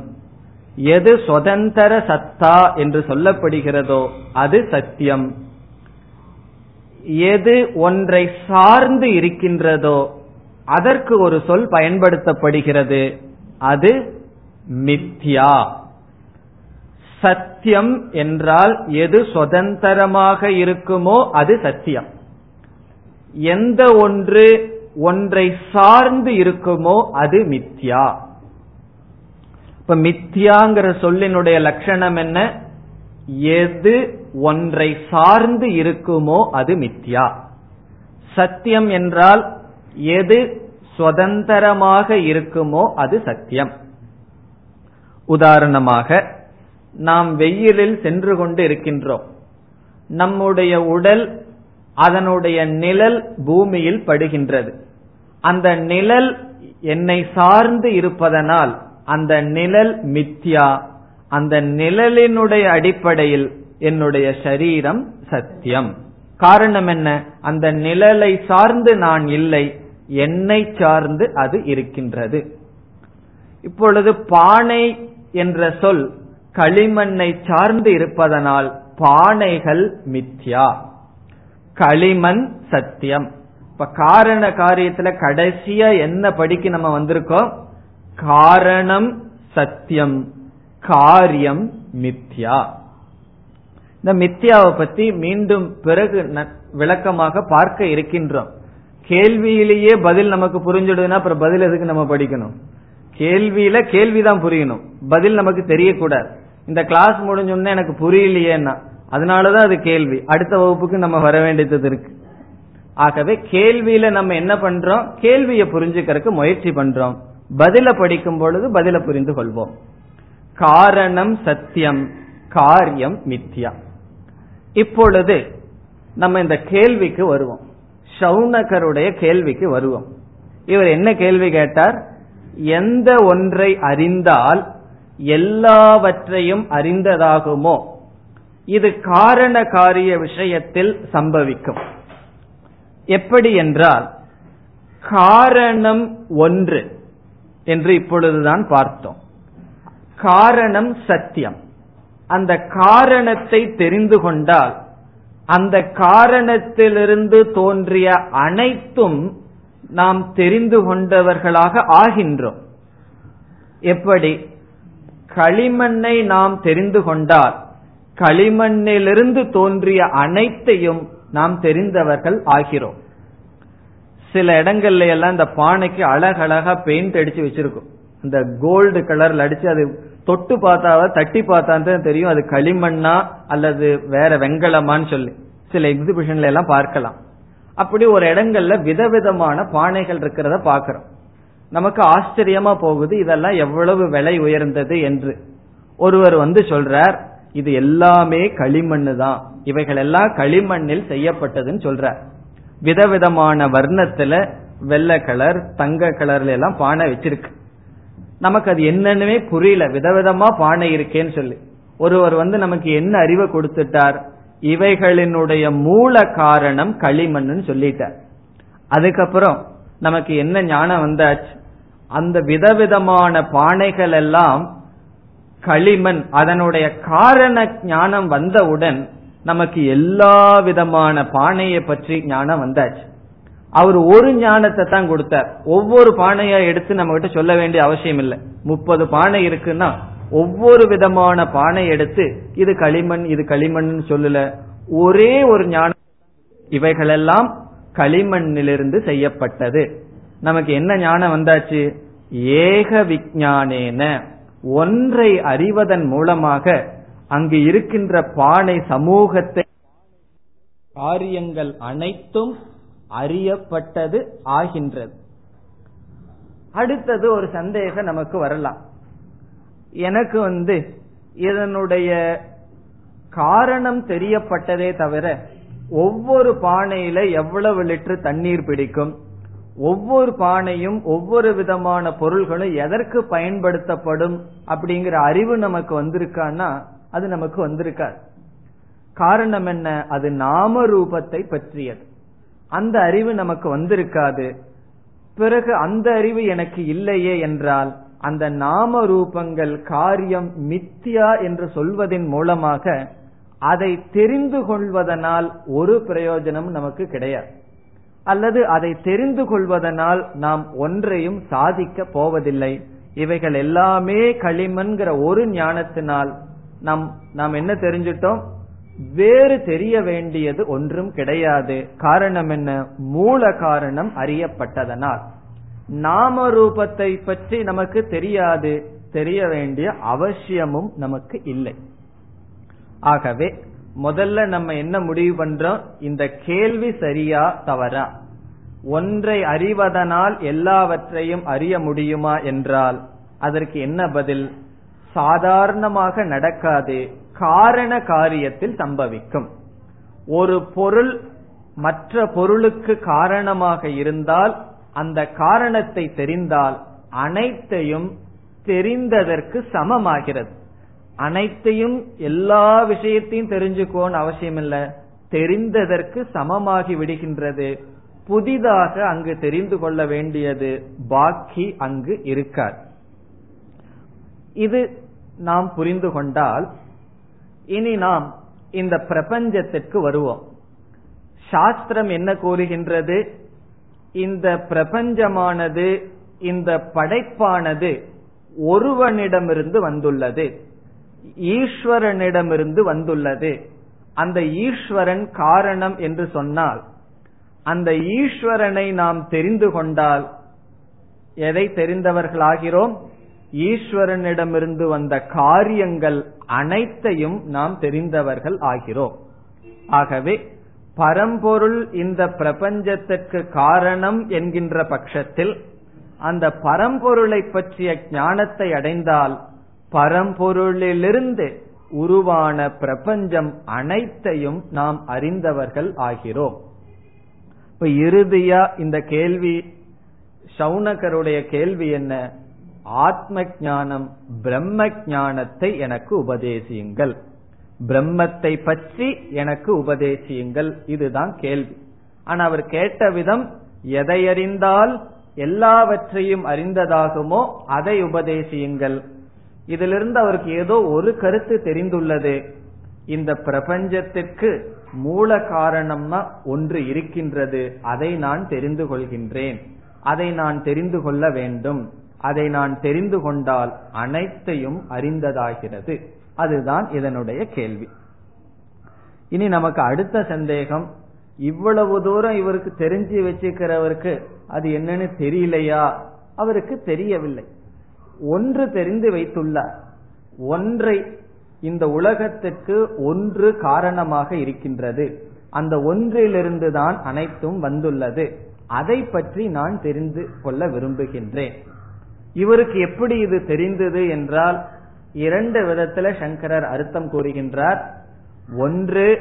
எது சுதந்திர சத்தா என்று சொல்லப்படுகிறதோ அது சத்தியம். எது ஒன்றை சார்ந்து இருக்கின்றதோ அதற்கு ஒரு சொல் பயன்படுத்தப்படுகிறது அது மித்யா. சத்தியம் என்றால் எது சுதந்திரமாக இருக்குமோ அது சத்தியம். எந்த ஒன்று ஒன்றை சார்ந்து இருக்குமோ அது மித்யா. இப்ப மித்யாங்கிற சொல்லினுடைய லட்சணம் என்ன? எது ஒன்றை சார்ந்து இருக்குமோ அது மித்யா. சத்தியம் என்றால் எது சுதந்திரமாக இருக்குமோ அது சத்தியம். உதாரணமாக நாம் வெயிலில் சென்று கொண்டு இருக்கின்றோம். நம்முடைய உடல் அதனுடைய நிழல் பூமியில் படுகின்றது. அந்த நிழல் என்னை சார்ந்து இருப்பதனால் அந்த நிழல் மித்யா. அந்த நிழலினுடைய அடிப்படையில் என்னுடைய சரீரம் சத்தியம். காரணம் என்ன? அந்த நிழலை சார்ந்து நான் இல்லை என்னை சார்ந்து அது இருக்கின்றது. இப்பொழுது பானை என்ற சொல் களிமண்ணை சார்ந்து இருப்பதனால் பானைகள் மித்யா. களிமண் சத்தியம். இப்ப காரண காரியத்துல கடைசியா என்ன படிக்க நம்ம வந்திருக்கோம்? காரணம் சத்தியம் காரியம் மித்யா. இந்த மித்யாவை பத்தி மீண்டும் பிறகு விளக்கமாக பார்க்க இருக்கின்றோம். கேள்வியிலேயே பதில் நமக்கு புரிஞ்சிடுதுன்னா அப்புறம் பதில் எதுக்கு நம்ம படிக்கணும்? கேள்வியில கேள்விதான் புரியணும். பதில் நமக்கு தெரியக்கூடாது. இந்த கிளாஸ் முடிஞ்சோடனே எனக்கு புரியலையேன்னா அதனாலதான் அது கேள்வி. அடுத்த வகுப்புக்கு நம்ம வர வேண்டியது இருக்கு. ஆகவே கேள்வியில நம்ம என்ன பண்றோம்? கேள்வியை புரிஞ்சுக்கிறதுக்கு முயற்சி பண்றோம். பதில படிக்கும் பொழுது பதில புரிந்து கொள்வோம். காரணம் சத்தியம் காரியம் மித்யா. இப்பொழுது நம்ம இந்த கேள்விக்கு வருவோம். ஷவுனகருடைய கேள்விக்கு வருவோம். இவர் என்ன கேள்வி கேட்டார்? எந்த ஒன்றை அறிந்தால் எல்லாவற்றையும் அறிந்ததாகுமோ? இது காரண காரிய விஷயத்தில் சம்பவிக்கும். எப்படி என்றால் காரணம் ஒன்று என்று இப்பொழுதுதான் பார்த்தோம். காரணம் சத்தியம். அந்த காரணத்தை தெரிந்து கொண்டால் அந்த காரணத்திலிருந்து தோன்றிய அனைத்தும் நாம் தெரிந்து கொண்டவர்களாக ஆகின்றோம். எப்படி? களிமண்ணை நாம் தெரிந்து கொண்டால் களிமண்ணிலிருந்து தோன்றிய அனைத்தையும் நாம் தெரிந்தவர்கள் ஆகிறோம். சில இடங்கள்ல எல்லாம் இந்த பானைக்கு அழகழகா பெயிண்ட் அடிச்சு வச்சிருக்கும். இந்த கோல்டு கலர்ல அடிச்சு அது தொட்டு பார்த்தாவ தட்டி பார்த்தா தெரியும். அது களிமண்ணா அல்லது வேற வெங்கலமான்னு சொல்லி. சில எக்ஸிபிஷன்ல எல்லாம் பார்க்கலாம். அப்படி ஒரு இடங்கள்ல விதவிதமான பானைகள் இருக்கிறத பாக்கிறோம் நமக்கு ஆச்சரியமா போகுது இதெல்லாம் எவ்வளவு விலை உயர்ந்தது என்று. ஒருவர் வந்து சொல்றார் இது எல்லாமே களிமண்ணு தான். இவைகள் எல்லாம் களிமண்ணில் செய்யப்பட்டதுன்னு சொல்ற. விதவிதமான வர்ணத்துல வெள்ளை கலர் தங்க கலர்ல எல்லாம் பானை வச்சிருக்கு. நமக்கு அது என்னன்னு புரியல. விதவிதமா பானை இருக்கேன்னு சொல்லி. ஒருவர் வந்து நமக்கு என்ன அறிவை கொடுத்துட்டார்? இவைகளினுடைய மூல காரணம் களிமண்னு சொல்லிட்டார். அதுக்கப்புறம் நமக்கு என்ன ஞானம் வந்தாச்சு? அந்த விதவிதமான பானைகள் எல்லாம் களிமண் அதனுடைய காரண ஞானம் வந்தவுடன் நமக்கு எல்லா விதமான பானையை பற்றி ஞானம் வந்தாச்சு. அவர் ஒரு ஞானத்தை தான் கொடுத்தார். ஒவ்வொரு பானையா எடுத்து நம்ம கிட்ட சொல்ல வேண்டிய அவசியம் இல்லை. முப்பது பானை இருக்குன்னா ஒவ்வொரு விதமான பானை எடுத்து இது களிமண் இது களிமண் சொல்லல. ஒரே ஒரு ஞானம் இவைகளெல்லாம் களிமண்ணிலிருந்து செய்யப்பட்டது. நமக்கு என்ன ஞானம் வந்தாச்சு? ஏக விஞ்ஞானேன. ஒன்றை அறிவதன் மூலமாக அங்கு இருக்கின்ற பானை சமூகத்தை காரியங்கள் அனைத்தும் அறியப்பட்டது ஆகின்றது. அடுத்தது ஒரு சந்தேகம் நமக்கு வரலாம். எனக்கு வந்து இதனுடைய காரணம் தெரியப்பட்டதே தவிர ஒவ்வொரு பானையில எவ்வளவு லிட்டர் தண்ணீர் பிடிக்கும்? ஒவ்வொரு பானையும் ஒவ்வொரு விதமான பொருள்களும் எதற்கு பயன்படுத்தப்படும் அப்படிங்கிற அறிவு நமக்கு வந்திருக்கான்னா அது நமக்கு வந்திருக்காது. காரணம் என்ன? அது நாம ரூபத்தை பற்றியது. அந்த அறிவு நமக்கு வந்திருக்காது. பிறகு அந்த அறிவு எனக்கு இல்லையே என்றால் அந்த நாம ரூபங்கள் காரியம் மித்தியா என்று சொல்வதன் மூலமாக அதை தெரிந்து கொள்வதனால் ஒரு பிரயோஜனம் நமக்கு கிடையாது. அல்லது அதை தெரிந்து கொள்வதனால் நாம் ஒன்றையும் சாதிக்க போவதில்லை. இவைகள் எல்லாமே களிமண்கிற ஒரு ஞானத்தினால் நாம் நாம் என்ன தெரிஞ்சிட்டோம்? வேறு தெரிய வேண்டியது ஒன்றும் கிடையாது. காரணம் என்ன? மூல காரணம் அறியப்பட்டதனால். நாம ரூபத்தை பற்றி நமக்கு தெரியாது. தெரிய வேண்டிய அவசியமும் நமக்கு இல்லை. ஆகவே முதல்ல நம்ம என்ன முடிவு பண்றோம்? இந்த கேள்வி சரியா தவறா? ஒன்றை அறிவதனால் எல்லாவற்றையும் அறிய முடியுமா என்றால் அதற்கு என்ன பதில்? சாதாரணமாக நடக்காது காரண காரியத்தில் சம்பவிக்கும். ஒரு பொருள் மற்ற பொருளுக்கு காரணமாக இருந்தால் அந்த காரணத்தை தெரிந்தால் அனைத்தையும் தெரிந்ததற்கு சமமாகிறது. அனைத்தையும் எல்லா விஷயத்தையும் தெரிஞ்சுக்கோன்னு அவசியம் இல்ல தெரிந்ததற்கு சமமாகி விடுகின்றது. புதிதாக அங்கு தெரிந்து கொள்ள வேண்டியது பாக்கி அங்கு இருக்கார் இது நாம் புரிந்து கொண்டால் இனி நாம் இந்த பிரபஞ்சத்திற்கு வருவோம். சாஸ்திரம் என்ன கூறுகின்றது? இந்த பிரபஞ்சமானது இந்த படைப்பானது ஒருவனிடமிருந்து வந்துள்ளது. ஈஸ்வரனிடமிருந்து வந்துள்ளது. அந்த ஈஸ்வரன் காரணம் என்று சொன்னால் அந்த ஈஸ்வரனை நாம் தெரிந்து கொண்டால் எதை தெரிந்தவர்களாகிறோம்? ஈஸ்வரனிடமிருந்து வந்த காரியங்கள் அனைத்தையும் நாம் தெரிந்தவர்கள் ஆகிறோம். ஆகவே பரம்பொருள் இந்த பிரபஞ்சத்திற்கு காரணம் என்கின்ற பட்சத்தில் அந்த பரம்பொருளை பற்றிய ஞானத்தை அடைந்தால் பரம்பொருளிலிருந்து உருவான பிரபஞ்சம் அனைத்தையும் நாம் அறிந்தவர்கள் ஆகிறோம். இப்ப இறுதியா இந்த கேள்வி சவுனகருடைய கேள்வி என்ன? ஆத்ம ஞானம் பிரம்ம ஞானத்தை எனக்கு உபதேசியுங்கள். பிரம்மத்தை பற்றி எனக்கு உபதேசியுங்கள். இதுதான் கேள்வி. ஆனா அவர் கேட்ட விதம் எதை அறிந்தால் எல்லாவற்றையும் அறிந்ததாகுமோ அதை உபதேசியுங்கள். இதிலிருந்து அவருக்கு ஏதோ ஒரு கருத்து தெரிந்துள்ளது. இந்த பிரபஞ்சத்திற்கு மூல காரணம்னா ஒன்று இருக்கின்றது. அதை நான் தெரிந்து கொள்கின்றேன். அதை நான் தெரிந்து கொள்ள வேண்டும். அதை நான் தெரிந்து கொண்டால் அனைத்தையும் அறிந்ததாகிறது. அதுதான் இதனுடைய கேள்வி. இனி நமக்கு அடுத்த சந்தேகம் இவ்வளவு தூரம் இவருக்கு தெரிஞ்சு வச்சுக்கிறவருக்கு அது என்னன்னு தெரியலையா? அவருக்கு தெரியவில்லை. ஒன்று தெரிந்து வைத்துள்ளார். ஒன்றை இந்த உலகத்துக்கு ஒன்று காரணமாக இருக்கின்றது. அந்த ஒன்றிலிருந்து தான் அனைத்தும் வந்துள்ளது. அதை பற்றி நான் தெரிந்து கொள்ள விரும்புகின்றேன். இவருக்கு எப்படி இது தெரிந்தது என்றால் இரண்டு விதத்துல சங்கரர் அர்த்தம் கூறுகின்றார். ஒன்று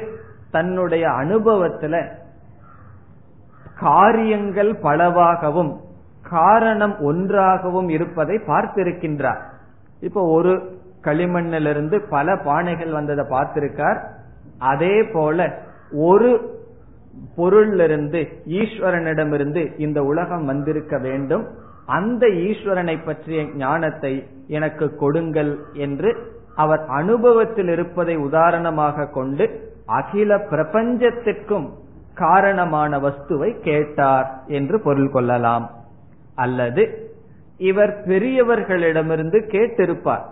தன்னுடைய அனுபவத்துல காரியங்கள் பலவாகவும் காரணம் ஒன்றாகவும் இருப்பதை பார்த்திருக்கின்றார். இப்ப ஒரு களிமண்ணிலிருந்து பல பானைகள் வந்ததை பார்த்திருக்கார். அதே போல ஒரு பொருளிலிருந்து ஈஸ்வரனிடமிருந்து இந்த உலகம் வந்திருக்க வேண்டும். அந்த ஈஸ்வரனை பற்றிய ஞானத்தை எனக்கு கொடுங்கள் என்று அவர் அனுபவத்தில் இருப்பதை உதாரணமாக கொண்டு அகில பிரபஞ்சத்திற்கும் காரணமான வஸ்துவை கேட்டார் என்று பொருள் கொள்ளலாம். அல்லது இவர் பெரியவர்களிடமிருந்து கேட்டிருப்பார்.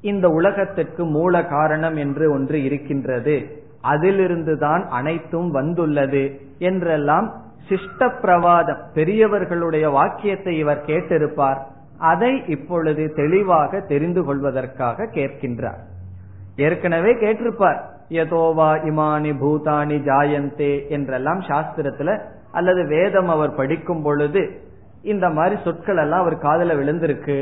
இந்த உலகத்திற்கு மூல காரணம் என்று ஒன்று இருக்கின்றது. அதிலிருந்துதான் அனைத்தும் வந்துள்ளது என்றெல்லாம் சிஷ்ட பிரவாதம் பெரியவர்களுடைய வாக்கியத்தை இவர் கேட்டிருப்பார். அதை இப்பொழுது தெளிவாக தெரிந்து கொள்வதற்காக கேட்கின்றார். ஏற்கனவே கேட்டிருப்பார். யதோவா இமானி பூதானி ஜாயந்தே என்றெல்லாம் சாஸ்திரத்துல அல்லது வேதம் அவர் படிக்கும் பொழுது இந்த மாதிரி சொற்கள் எல்லாம் அவர் காதல விழுந்திருக்கு.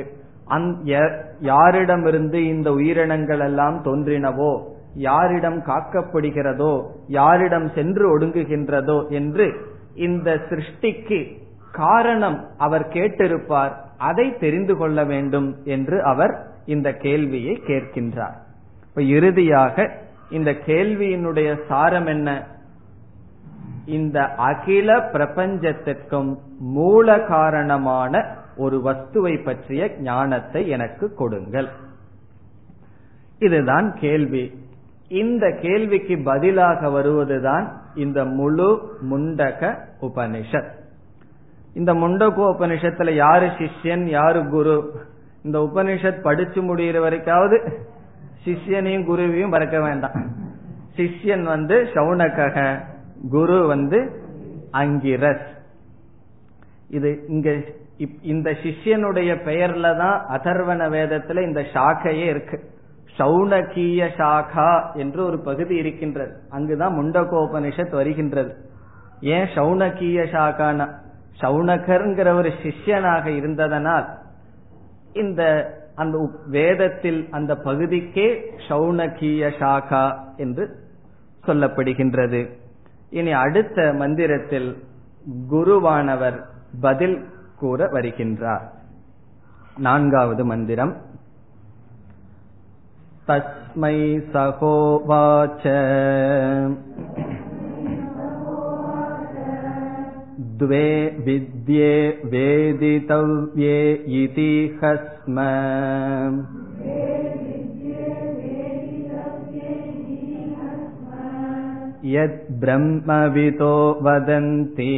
யாரிடமிருந்து இந்த உயிரினங்கள் எல்லாம் தோன்றினவோ யாரிடம் காக்கப்படுகிறதோ யாரிடம் சென்று ஒடுங்குகின்றதோ என்று இந்த சிருஷ்டிக்கு காரணம் அவர் கேட்டிருப்பார். அதை தெரிந்து கொள்ள வேண்டும் என்று அவர் இந்த கேள்வியை கேட்கின்றார். இப்ப இறுதியாக இந்த கேள்வியினுடைய சாரம் என்ன? இந்த அகில பிரபஞ்சத்திற்கும் மூல காரணமான ஒரு வஸ்துவை பற்றிய ஞானத்தை எனக்கு கொடுங்கள். இதுதான் கேள்வி. இந்த கேள்விக்கு பதிலாக வருவதுதான் இந்த முழு முண்டக உபனிஷத். இந்த முண்டக உபனிஷத்துல யாரு சிஷ்யன் யாரு குரு? இந்த உபனிஷத் படிச்சு முடிகிற வரைக்காவது சிஷ்யனையும் குருவையும் மறக்க வேண்டாம். சிஷ்யன் வந்து சவுனகக குரு வந்து அங்கிரஸ். இது இங்க இந்த சிஷ்யனுடைய பெயர்ல தான் அதர்வன வேதத்துல இந்த சாக்கையே இருக்கு. சௌனகீய சாகா என்று ஒரு பகுதி இருக்கின்றது. அங்குதான் முண்டகோபனிஷத் வருகின்றது. ஏன் சௌனகீய சாகானா? சௌனகர்ங்கிற ஒரு சிஷ்யனாக இருந்ததனால் இந்த அந்த வேதத்தில் அந்த பகுதிக்கே சௌனகீய சாகா என்று சொல்லப்படுகின்றது. இனி அடுத்த மந்திரத்தில் குருவானவர் பதில் கூற வருகின்றார் நான்காவது மந்திரம் तस्मै सहोवाच द्वे विद्ये वेदितव्ये इतिह स्म यद्ब्रह्मवितो वदन्ति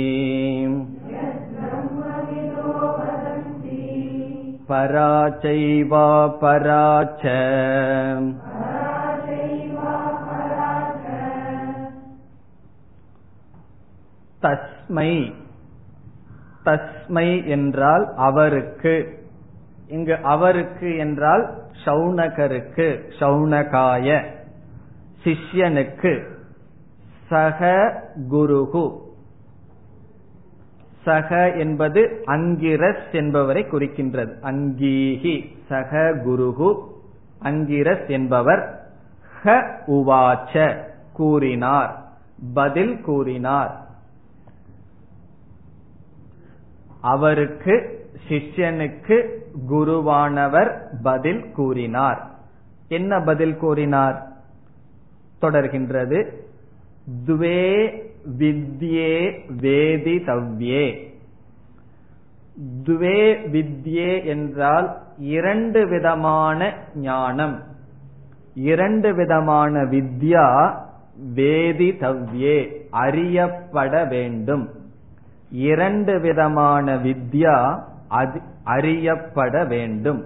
परा चैवा परा च தஸ்மை தஸ்மை என்றால் அவருக்கு இங்கு அவருக்கு என்றால் சௌனகருக்கு சௌனகாய சிஷ்யனுக்கு சக குருகு சக என்பது அங்கிரஸ் என்பவரை குறிக்கின்றது. அங்கீஹி சக குருகு அங்கிரஸ் என்பவர் ஹ உவாச்ச கூறினார். பதில் கூறினார். அவருக்கு சிஷ்யனுக்கு குருவானவர் பதில் கூறினார். என்ன பதில் கூறினார்? தொடர்கின்றது. துவே வித்யே வேதிதவ்யே துவே வித்யே என்றால் இரண்டு விதமான ஞானம். இரண்டு விதமான வித்யா வேதிதவ்யே அறியப்பட வேண்டும். இரண்டு விதமான வித்யா அறியப்பட வேண்டும்.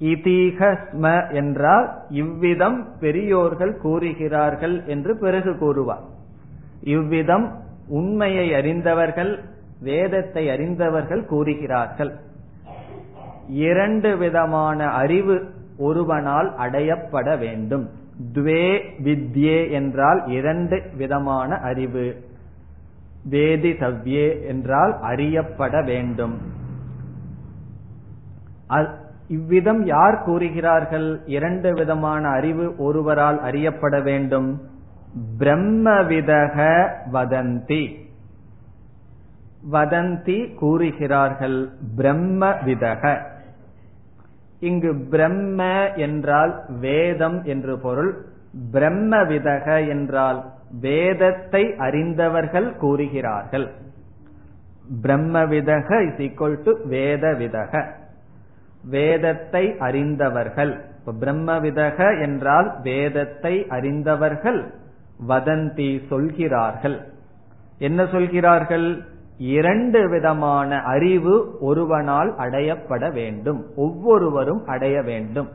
இதிஹஸ்ம இதிஹஸ்ம என்றால் இவ்விதம் பெரியோர்கள் கூறுகிறார்கள் என்று பிறகு கூறுவார். இவ்விதம் உண்மையை அறிந்தவர்கள் வேதத்தை அறிந்தவர்கள் கூறுகிறார்கள். இரண்டு விதமான அறிவு ஒருவனால் அடையப்பட வேண்டும். துவே வித்யே என்றால் இரண்டு விதமான அறிவு. வேதி தவ்யே என்றால் அறியப்பட வேண்டும். இவ்விதம் யார் கூறுகிறார்கள்? இரண்டு விதமான அறிவு ஒருவரால் அறியப்பட வேண்டும். பிரம்மவிதக வதந்தி. வதந்தி கூறுகிறார்கள் பிரம்ம விதக இங்கு பிரம்ம என்றால் வேதம் என்று பொருள். பிரம்ம விதக என்றால் வேதத்தை அறிந்தவர்கள் கூறுகிறார்கள். பிரம்ம விதக இஸ் ஈக்வல் டு வேத விதக வேதத்தை அறிந்தவர்கள். இப்ப பிரம்மவிதக என்றால் வேதத்தை அறிந்தவர்கள் வதந்தி சொல்கிறார்கள். என்ன சொல்கிறார்கள்? இரண்டு விதமான அறிவு ஒருவனால் அடையப்பட வேண்டும். ஒவ்வொருவரும் அடைய வேண்டும்.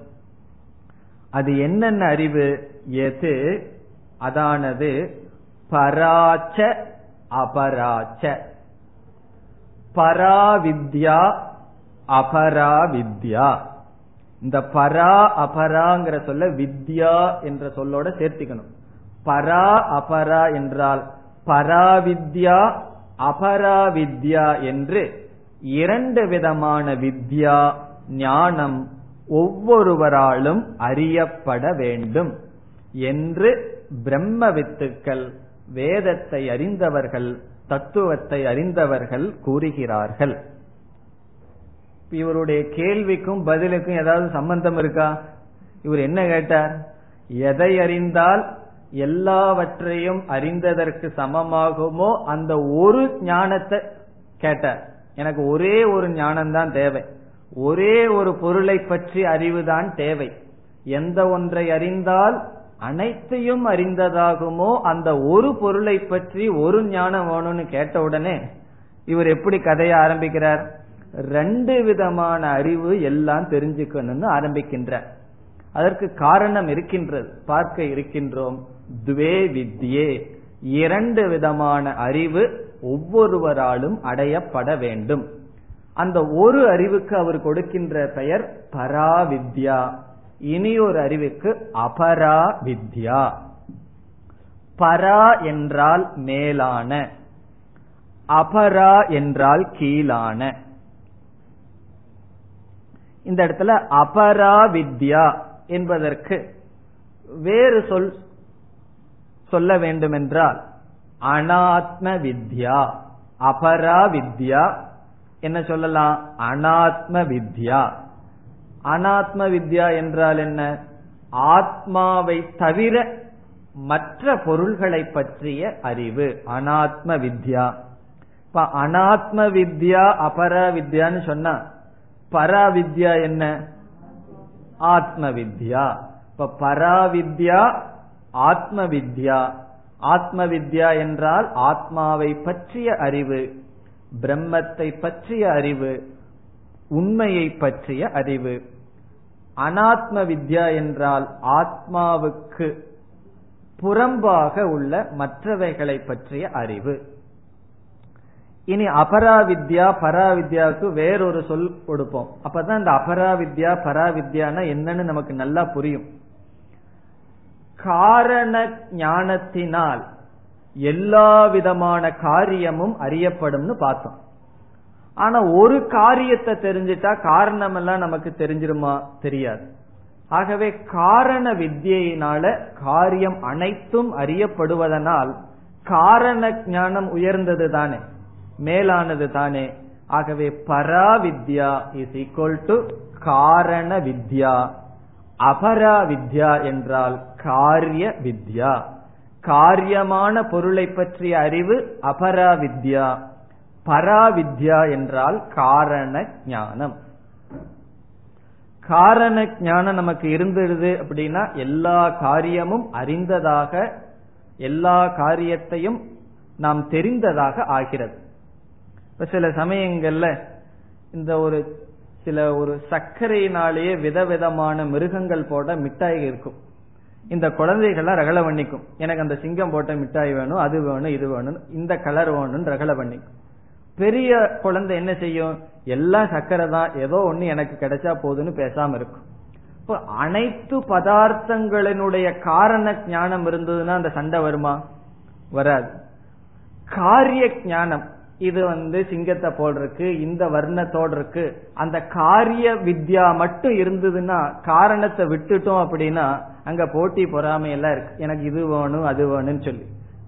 அது என்னென்ன அறிவு? எது? அதானது பராச்ச அபராச்ச. பராவித்யா அபரா வித்யா இந்த பரா அபராங்கிற சொல்ல வித்யா என்ற சொல்லோட சேர்த்துக்கணும். பரா அபரா என்றால் பராவித்யா அபராவித்யா என்று இரண்டு விதமான வித்யா ஞானம் ஒவ்வொருவராலும் அறியப்பட வேண்டும் என்று பிரம்ம வித்துக்கள் வேதத்தை அறிந்தவர்கள் தத்துவத்தை அறிந்தவர்கள் கூறுகிறார்கள். இவருடைய கேள்விக்கும் பதிலுக்கும் ஏதாவது சம்பந்தம் இருக்கா? இவர் என்ன கேட்டார்? எதை அறிந்தால் எல்லாவற்றையும் அறிந்ததற்கு சமமாகுமோ? அந்த ஒரு ஞானத்தை கேட்டார். எனக்கு ஒரே ஒரு ஞானம் தான் தேவை. ஒரே ஒரு பொருளை பற்றி அறிவுதான் தேவை. எந்த ஒன்றை அறிந்தால் அனைத்தையும் அறிந்ததாகுமோ? அந்த ஒரு பொருளை பற்றி ஒரு ஞானம் வேணும்னு கேட்ட உடனே இவர் எப்படி கதையை ஆரம்பிக்கிறார்? ரெண்டு விதமான அறிவு எல்லாம் தெரிஞ்சுக்கணும்னு ஆரம்பிக்கின்ற. அதற்கு காரணம் இருக்கின்றது. பார்க்க இருக்கின்றோம். துவே வித்யே. இரண்டு விதமான அறிவு ஒவ்வொருவராலும் அடையப்பட வேண்டும். அந்த ஒரு அறிவுக்கு அவர் கொடுக்கின்ற பெயர் பராவித்யா. இனி ஒரு அறிவுக்கு அபரா வித்யா பரா என்றால் மேலான. அபரா என்றால் கீழான. இந்த இடத்துல அபரா வித்யா என்பதற்கு வேறு சொல் சொல்ல வேண்டுமென்றால் அனாத்ம வித்யா அபரா வித்யா என்ன சொல்லலாம்? அனாத்ம வித்யா அனாத்ம வித்யா என்றால் என்ன? ஆத்மாவை தவிர மற்ற பொருள்களை பற்றிய அறிவு. அனாத்ம வித்யா இப்ப அனாத்ம வித்யா அபரா வித்யான்னு சொன்னா பராவித்யா என்ன? ஆத்ம வித்யா இப்ப பராவித்யா ஆத்ம வித்யா ஆத்ம வித்யா என்றால் ஆத்மாவை பற்றிய அறிவு பிரம்மத்தை பற்றிய அறிவு உண்மையை பற்றிய அறிவு. அனாத்ம வித்யா என்றால் ஆத்மாவுக்கு புறம்பாக உள்ள மற்றவைகளை பற்றிய அறிவு. இனி அபராவித்யா பராவித்யாவுக்கு வேறொரு சொல் கொடுப்போம். அப்பதான் இந்த அபராவித்யா பராவித்யானா என்னன்னு நமக்கு நல்லா புரியும். காரண ஞானத்தினால் எல்லா விதமான காரியமும் அறியப்படும்னு பார்த்தோம். ஆனா ஒரு காரியத்தை தெரிஞ்சிட்டா காரணம் எல்லாம் நமக்கு தெரிஞ்சிருமா? தெரியாது. ஆகவே காரண வித்தியினால காரியம் அனைத்தும் அறியப்படுவதனால் காரண ஞானம் உயர்ந்தது தானே. மேலானது தானே. ஆகவே பராவித்யா இஸ் ஈக்வல் டு காரண வித்யா அபரா வித்யா என்றால் காரிய வித்யா காரியமான பொருளை பற்றிய அறிவு அபரா வித்யா பராவித்யா என்றால் காரண ஞானம் காரண ஞானம் நமக்கு இருந்துடுது அப்படின்னா எல்லா காரியமும் அறிந்ததாக எல்லா காரியத்தையும் நாம் தெரிந்ததாக ஆகிறது. சில சமயங்கள்ல இந்த ஒரு சில ஒரு சர்க்கரையினாலேயே விதவிதமான மிருகங்கள் போட மிட்டாய் இருக்கும். இந்த குழந்தைகள்லாம் ரகல பண்ணிக்கும் எனக்கு அந்த சிங்கம் போட்ட மிட்டாய் வேணும் அது வேணும் இது வேணும் இந்த கலர் வேணும்னு ரகல பண்ணிக்கும் பெரிய குழந்தை என்ன செய்யும்? எல்லாம் சக்கரை தான் ஏதோ ஒண்ணு எனக்கு கிடைச்சா போதுன்னு பேசாம இருக்கும். இப்போ இப்ப அனைத்து பதார்த்தங்களினுடைய காரண ஞானம் இருந்ததுன்னா அந்த சண்டை வருமா? வராது. காரிய ஞானம் இது வந்து சிங்கத்தை போல் இருக்கு இந்த வர்ணத்தோடு இருக்கு. அந்த காரிய வித்யா மட்டும் இருந்ததுன்னா காரணத்தை விட்டுட்டோம் அப்படின்னா அங்க போட்டி பொறாமை எல்லாம் இருக்கு. எனக்கு இது வேணும் அது வேணும்னு சொல்லி.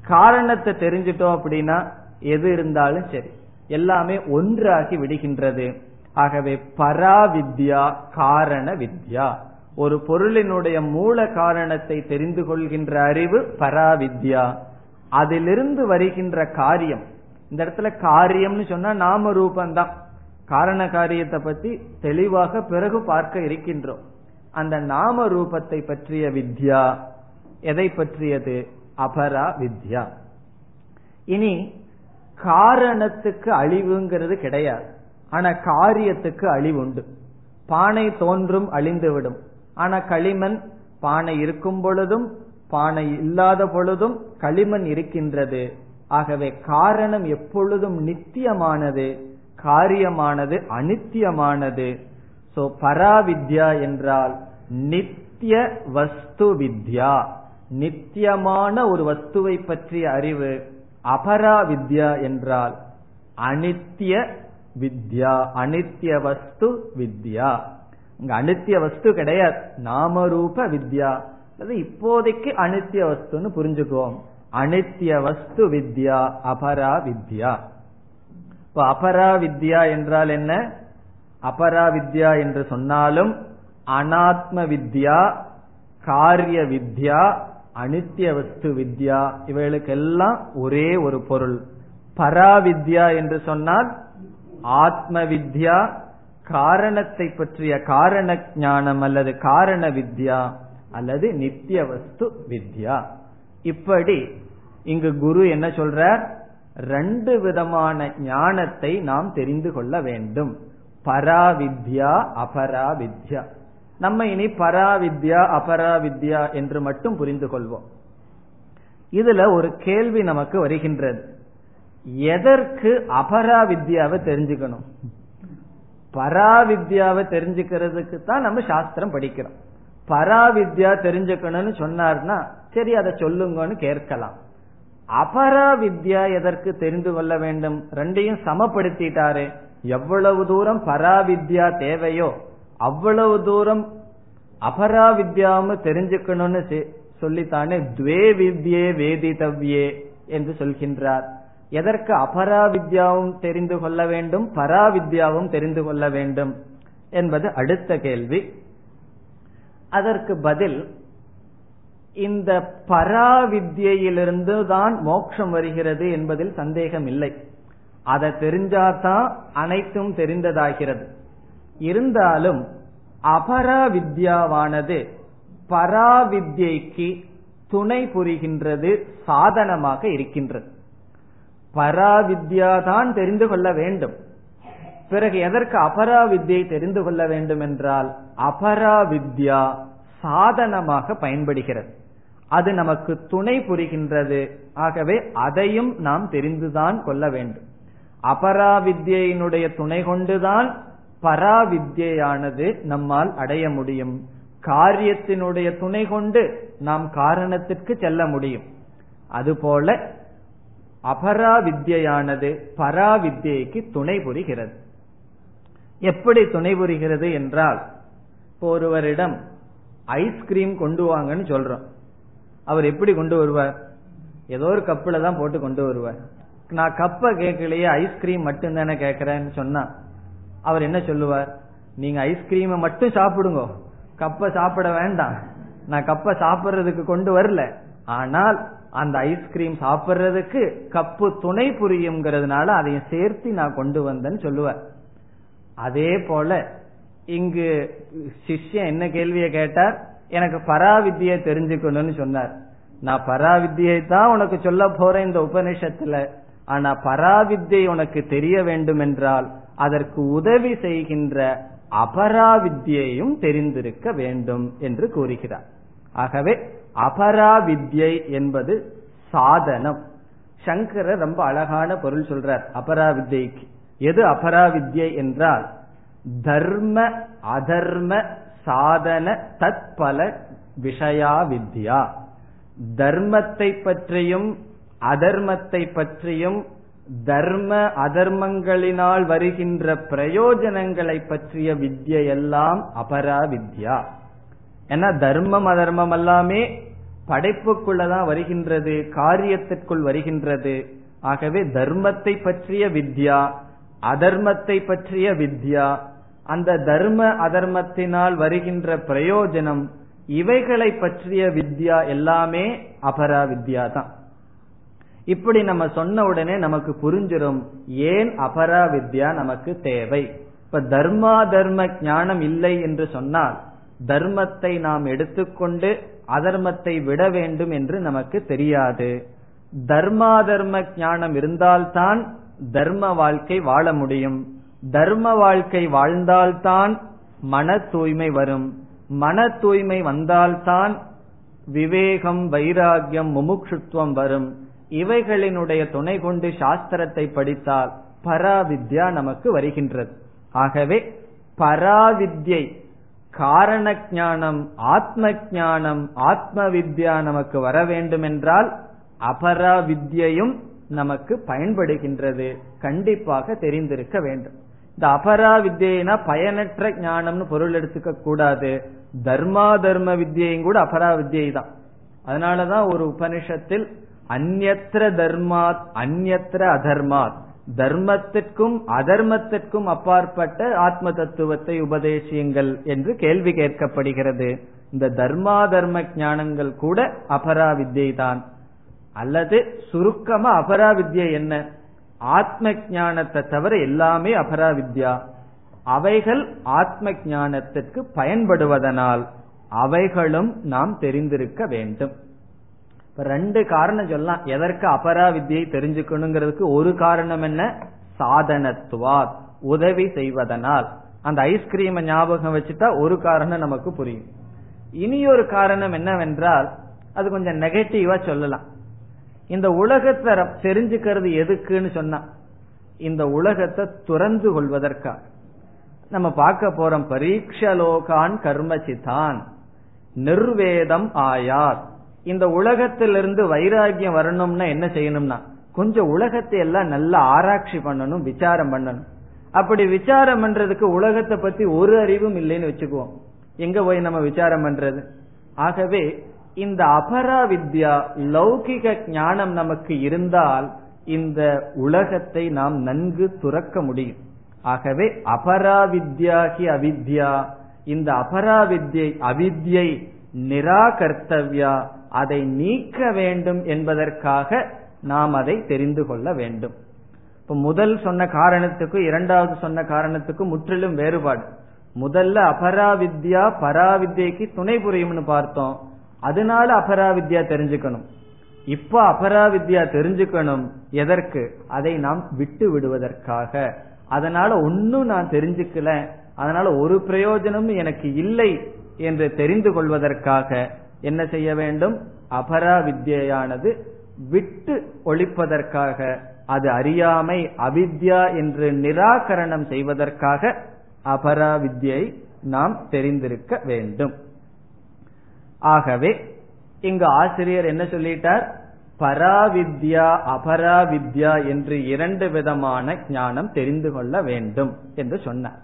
காரணத்தை தெரிஞ்சிட்டோம் அப்படின்னா எது இருந்தாலும் சரி. எல்லாமே ஒன்றாகி விடுகின்றது. ஆகவே பராவித்யா காரண வித்யா. ஒரு பொருளினுடைய மூல காரணத்தை தெரிந்து கொள்கின்ற அறிவு பராவித்யா. அதிலிருந்து வருகின்ற காரியம் இந்த இடத்துல காரியம்னு சொன்னா நாம ரூபந்தான். காரண காரியத்தை பத்தி தெளிவாக பிறகு பார்க்க இருக்கின்றோம். அந்த நாம ரூபத்தை பற்றிய வித்யா எதை பற்றியது? அபரா வித்யா. இனி காரணத்துக்கு அழிவுங்கிறது கிடையாது. ஆனா காரியத்துக்கு அழிவு உண்டு பானை தோன்றும் அழிந்துவிடும். ஆனா களிமண் பானை இருக்கும் பொழுதும் பானை இல்லாத பொழுதும் களிமண் இருக்கின்றது. ஆகவே காரணம் எப்பொழுதும் நித்தியமானது காரியமானது அனித்தியமானது. சோ பராவித்யா என்றால் நித்திய வஸ்து வித்யா. நித்தியமான ஒரு வஸ்துவை பற்றிய அறிவு அபரா வித்யா என்றால் அனித்திய வித்யா அனித்திய வஸ்து வித்யா. இங்க அனித்திய வஸ்து கிடையாது நாமரூப வித்யா. அது இப்போதைக்கு அனித்திய வஸ்துன்னு புரிஞ்சுக்குவோம். அனித்திய வஸ்து வித்யா அபரா வித்யா. இப்ப அபரா வித்யா என்றால் என்ன? அபரா வித்யா என்று சொன்னாலும் அனாத்ம வித்யா காரிய வித்யா அனித்திய வஸ்து வித்யா இவைகளுக்கெல்லாம் ஒரே ஒரு பொருள். பராவித்யா என்று சொன்னால் ஆத்ம வித்யா காரணத்தை பற்றிய காரண ஞானம் அல்லது காரண வித்யா அல்லது நித்திய வஸ்து வித்யா. இப்படி இங்கு குரு என்ன சொல்றார்? ரெண்டு விதமான ஞானத்தை நாம் தெரிந்து கொள்ள வேண்டும். பராவித்யா அபராவித்யா. நம்ம இனி பராவித்யா அபராவித்யா என்று மட்டும் புரிந்து கொள்வோம். இதுல ஒரு கேள்வி நமக்கு வருகின்றது. எதற்கு அபராவித்யாவை தெரிஞ்சுக்கணும்? பராவித்யாவை தெரிஞ்சுக்கிறதுக்கு தான் நம்ம சாஸ்திரம் படிக்கிறோம். பராவித்யா தெரிஞ்சுக்கணும்னு சொன்னார்னா சரி அதை சொல்லுங்கன்னு கேட்கலாம். அபராவித்யா எதற்கு தெரிந்து கொள்ள வேண்டும்? ரெண்டையும் சமப்படுத்திட்டாரு. எவ்வளவு தூரம் பராவித்யா தேவையோ அவ்வளவு தூரம் அபராவித்யாம தெரிஞ்சுக்கணும்னு சொல்லித்தானே துவே வித்யே வேதிதவ்யே என்று சொல்கின்றார். எதற்கு அபராவித்யாவும் தெரிந்து கொள்ள வேண்டும் பராவித்யாவும் தெரிந்து கொள்ள வேண்டும்? என்பது அடுத்த கேள்வி. அதற்கு பதில் இந்த பராவித்யிலிருந்து தான் மோட்சம் வருகிறது என்பதில் சந்தேகம் இல்லை அதை தெரிஞ்சாதான் அனைத்தும் தெரிந்ததாகிறது. இருந்தாலும் அபராவித்யாவானது பராவித்யைக்கு துணை புரிகின்றது சாதனமாக இருக்கின்றது. பராவித்யா தான் தெரிந்து கொள்ள வேண்டும். பிறகு எதற்கு அபராவித்யை தெரிந்து கொள்ள வேண்டும் என்றால் அபராவித்யா சாதனமாக பயன்படுகிறது. அது நமக்கு துணை புரிகின்றது. ஆகவே அதையும் நாம் தெரிந்துதான் கொள்ள வேண்டும். அபராவித்யினுடைய துணை கொண்டுதான் பராவித்யானது நம்மால் அடைய முடியும். காரியத்தினுடைய துணை கொண்டு நாம் காரணத்திற்கு செல்ல முடியும். அதுபோல அபராவித்யானது பராவித்யைக்கு துணை புரிகிறது. எப்படி துணை புரிகிறது என்றால் இப்போ ஒருவரிடம் ஐஸ்கிரீம் கொண்டு வாங்கன்னு சொல்றோம். அவர் எப்படி கொண்டு வருவார்? ஏதோ ஒரு கப்புல தான் போட்டு கொண்டு வருவார். நான் கப்ப கேட்கலையே ஐஸ்கிரீம் மட்டும் தானே கேட்கறேன்னு சொன்னா அவர் என்ன சொல்லுவார்? நீங்க ஐஸ்கிரீமை மட்டும் சாப்பிடுங்க. கப்ப சாப்பிட வேண்டாம். நான் கப்ப சாப்பிடுறதுக்கு கொண்டு வரல. ஆனால் அந்த ஐஸ்கிரீம் சாப்பிடுறதுக்கு கப்பு துணை புரியுங்கிறதுனால அதையும் சேர்த்து நான் கொண்டு வந்தேன்னு சொல்லுவேன் அதே போல இங்கு சிஷ்யன் என்ன கேள்வியை கேட்டார்? எனக்கு பராவித்தியை தெரிஞ்சுக்கணும்னு சொன்னார். நான் பராவித்தியை தான் உனக்கு சொல்ல போறேன் இந்த உபநிஷத்துல. ஆனா பராவித்தியை உனக்கு தெரிய வேண்டும் என்றால் அதற்கு உதவி செய்கின்ற அபராவித்தியையும் தெரிந்திருக்க வேண்டும் என்று கூறுகிறார். ஆகவே அபராவித்யை என்பது சாதனம். சங்கரர் ரொம்ப அழகான பொருள் சொல்றார் அபராவித்யைக்கு எது அபராவித்யை என்றால் தர்ம அதர்ம சாதன தத்பல விஷயா வித்யா. தர்மத்தை பற்றியும் அதர்மத்தை பற்றியும் தர்ம அதர்மங்களினால் வருகின்ற பிரயோஜனங்களை பற்றிய வித்யை எல்லாம் அபரா வித்யா. ஏன்னா தர்மம் அதர்மம் எல்லாமே படைப்புக்குள்ளதான் வருகின்றது காரியத்திற்குள் வருகின்றது. ஆகவே தர்மத்தை பற்றிய வித்யா அதர்மத்தை பற்றிய வித்யா அந்த தர்ம அதர்மத்தினால் வருகின்ற பிரயோஜனம் இவைகளை பற்றிய வித்யா எல்லாமே அபரா வித்யா தான் இப்படி நம்ம சொன்ன உடனே நமக்கு புரிஞ்சிடும் ஏன் அபரா வித்யா நமக்கு தேவை? இப்ப தர்மா தர்ம ஞானம் இல்லை என்று சொன்னால் தர்மத்தை நாம் எடுத்துக்கொண்டு அதர்மத்தை விட வேண்டும் என்று நமக்கு தெரியாது. தர்மா தர்ம ஞானம் இருந்தால்தான் தர்ம வாழ்க்கை வாழ முடியும். தர்ம வாழ்க்கை வாழ்ந்தால்தான் மன தூய்மை வரும். மன தூய்மை வந்தால்தான் விவேகம் வைராகியம் முமுட்சுத்துவம் வரும். இவைகளினுடைய துணை கொண்டு சாஸ்திரத்தை படித்தால் பராவித்யா நமக்கு வருகின்றது. ஆகவே பராவித்யை காரண ஞானம் ஆத்ம ஞானம் ஆத்ம வித்யா நமக்கு வர வேண்டும் என்றால் அபரா வித்யையும் நமக்கு பயன்படுகின்றது. கண்டிப்பாக தெரிந்திருக்க வேண்டும். இந்த அபரா வித்யினா பயனற்ற ஞானம்னு பொருள் எடுத்துக்க கூடாது. தர்மா தர்ம வித்யையும் கூட அபரா வித்யை தான். அதனாலதான் ஒரு உபனிஷத்தில் அந்நத்திர தர்மாத் அந்நத்திர அதர்மாத். தர்மத்திற்கும் அதர்மத்திற்கும் அப்பாற்பட்ட ஆத்ம தத்துவத்தை உபதேசியுங்கள் என்று கேள்வி கேட்கப்படுகிறது. இந்த தர்மா தர்ம ஞானங்கள் கூட அபரா வித்யை தான். அல்லது சுருக்கமா அபரா வித்யை என்ன? ஆத்ம ஞானத்தை தவிர எல்லாமே அபரா வித்யா அவைகள் ஆத்ம ஞானத்திற்கு பயன்படுவதனால் அவைகளும் நாம் தெரிந்திருக்க வேண்டும். இப்ப ரெண்டு காரணம் சொல்லலாம். எதற்கு அபரா வித்தியை தெரிஞ்சுக்கணுங்கிறதுக்கு ஒரு காரணம் என்ன? சாதனத்துவாத் உதவி செய்வதனால். அந்த ஐஸ்கிரீமை ஞாபகம் வச்சுட்டா ஒரு காரணம் நமக்கு புரியும். இனி ஒரு காரணம் என்னவென்றால் அது கொஞ்சம் நெகட்டிவா சொல்லலாம். இந்த உலகத்தை தெரிஞ்சுக்கிறது எதுக்குன்னு சொன்னா இந்த உலகத்தை துறந்து கொள்வதற்காக நம்ம பார்க்க போறோம் பரீட்சலோகான் கர்மசிதான் நிர்வேதம் ஆயார். இந்த உலகத்திலிருந்து வைராகியம் வரணும்னா என்ன செய்யணும்னா கொஞ்சம் உலகத்தை எல்லாம் நல்லா ஆராய்ச்சி பண்ணணும் விசாரம் பண்ணணும். அப்படி விசாரம் பண்றதுக்கு உலகத்தை பத்தி ஒரு அறிவும் இல்லைன்னு வச்சுக்குவோம். எங்க போய் நம்ம விசாரம் பண்றது? ஆகவே இந்த அபரா வித்யா லௌகிக ஞானம் நமக்கு இருந்தால் இந்த உலகத்தை நாம் நன்கு துறக்க முடியும். ஆகவே அபரா வித்யாகி அவித்யா இந்த அபரா வித்யை அவித்யை நிராகர்த்தவ்யா அதை நீக்க வேண்டும் என்பதற்காக நாம் அதை தெரிந்து கொள்ள வேண்டும். இப்ப முதல் சொன்ன காரணத்துக்கும் இரண்டாவது சொன்ன காரணத்துக்கும் முற்றிலும் வேறுபாடு. முதல்ல அபராவித்யா பராவித்யக்கு துணை புரியும்னு பார்த்தோம். அதனால அபராவித்யா தெரிஞ்சுக்கணும். இப்ப அபராவித்யா தெரிஞ்சுக்கணும் எதற்கு? அதை நாம் விட்டு விடுவதற்காக. அதனால ஒன்னும் நான் தெரிஞ்சுக்கல. அதனால ஒரு பிரயோஜனமும் எனக்கு இல்லை என்று தெரிந்து கொள்வதற்காக என்ன செய்ய வேண்டும்? அபராவித்யானது விட்டு ஒழிப்பதற்காக அது அறியாமை அவித்யா என்று நிராகரணம் செய்வதற்காக அபராவித்யை நாம் தெரிந்திருக்க வேண்டும். ஆகவே இங்கு ஆசிரியர் என்ன சொல்லிட்டார்? பராவித்யா அபராவித்யா என்று இரண்டு விதமான ஞானம் தெரிந்து கொள்ள வேண்டும் என்று சொன்னார்.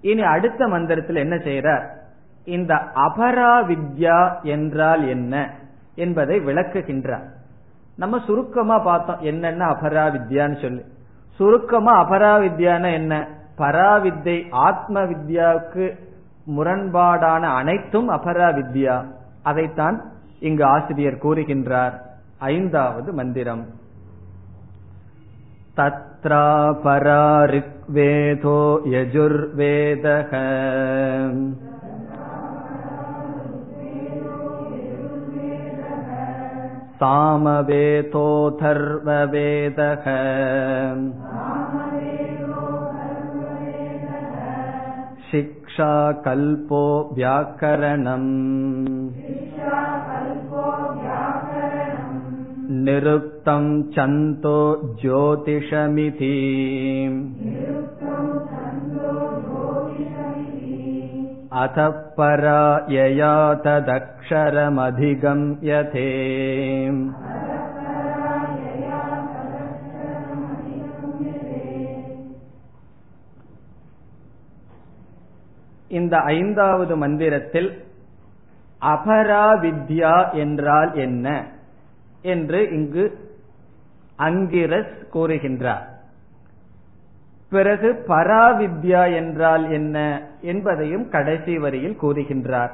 இனி அடுத்த மந்திரத்தில் என்ன செய்யறார் இந்த அபராவித்யா என்றால் என்ன என்பதை விளக்குகின்றார். நம்ம சுருக்கமா பார்த்தோம் என்னென்ன அபராவித்யான்னு சொல்லி. சுருக்கமா அபராவித்யான என்ன? பராவித்தை ஆத்ம வித்யாவுக்கு முரண்பாடான அனைத்தும் அபராவித்யா. அதைத்தான் இங்கு ஆசிரியர் கூறுகின்றார் ஐந்தாவது மந்திரம் தத்ரா பரா ரிக்வேதோ யஜுர்வேதக सामवेतोऽथर्ववेदः शिक्षा कल्पो व्याकरणम् निरुक्तं चन्तो ज्योतिषमिति अथ परा यया तदक्षरमधिगम्यते இந்த ஐந்தாவது மந்திரத்தில் அபராவித்யா என்றால் என்ன என்று இங்கு அங்கிரஸ் கூறுகின்றார். பிறகு பராவித்யா என்றால் என்ன என்பதையும் கடைசி வரியில் கூறுகின்றார்.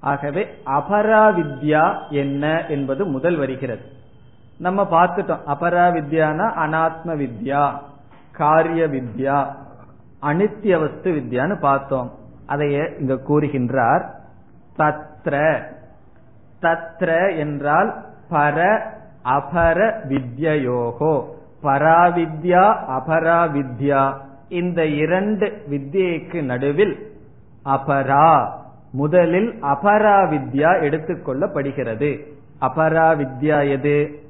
ஆகவே அபராவித்யா என்ன என்பது முதல் வருகிறது. நம்ம பார்த்துட்டோம். அபராவித்யானா அனாத்ம வித்யா காரிய வித்யா அனித்திய வஸ்து வித்யான்னு பார்த்தோம். அதைய இங்க கூறுகின்றார். தத்ர. தத்ர என்றால் பர அபர வித்யோகோ பராவித்யா அபராவித்யா. இந்த இரண்டு வித்யைக்கு நடுவில் அபரா முதலில் அபராவித்யா எடுத்துக்கொள்ளப்படுகிறது அபராவித்யா எது?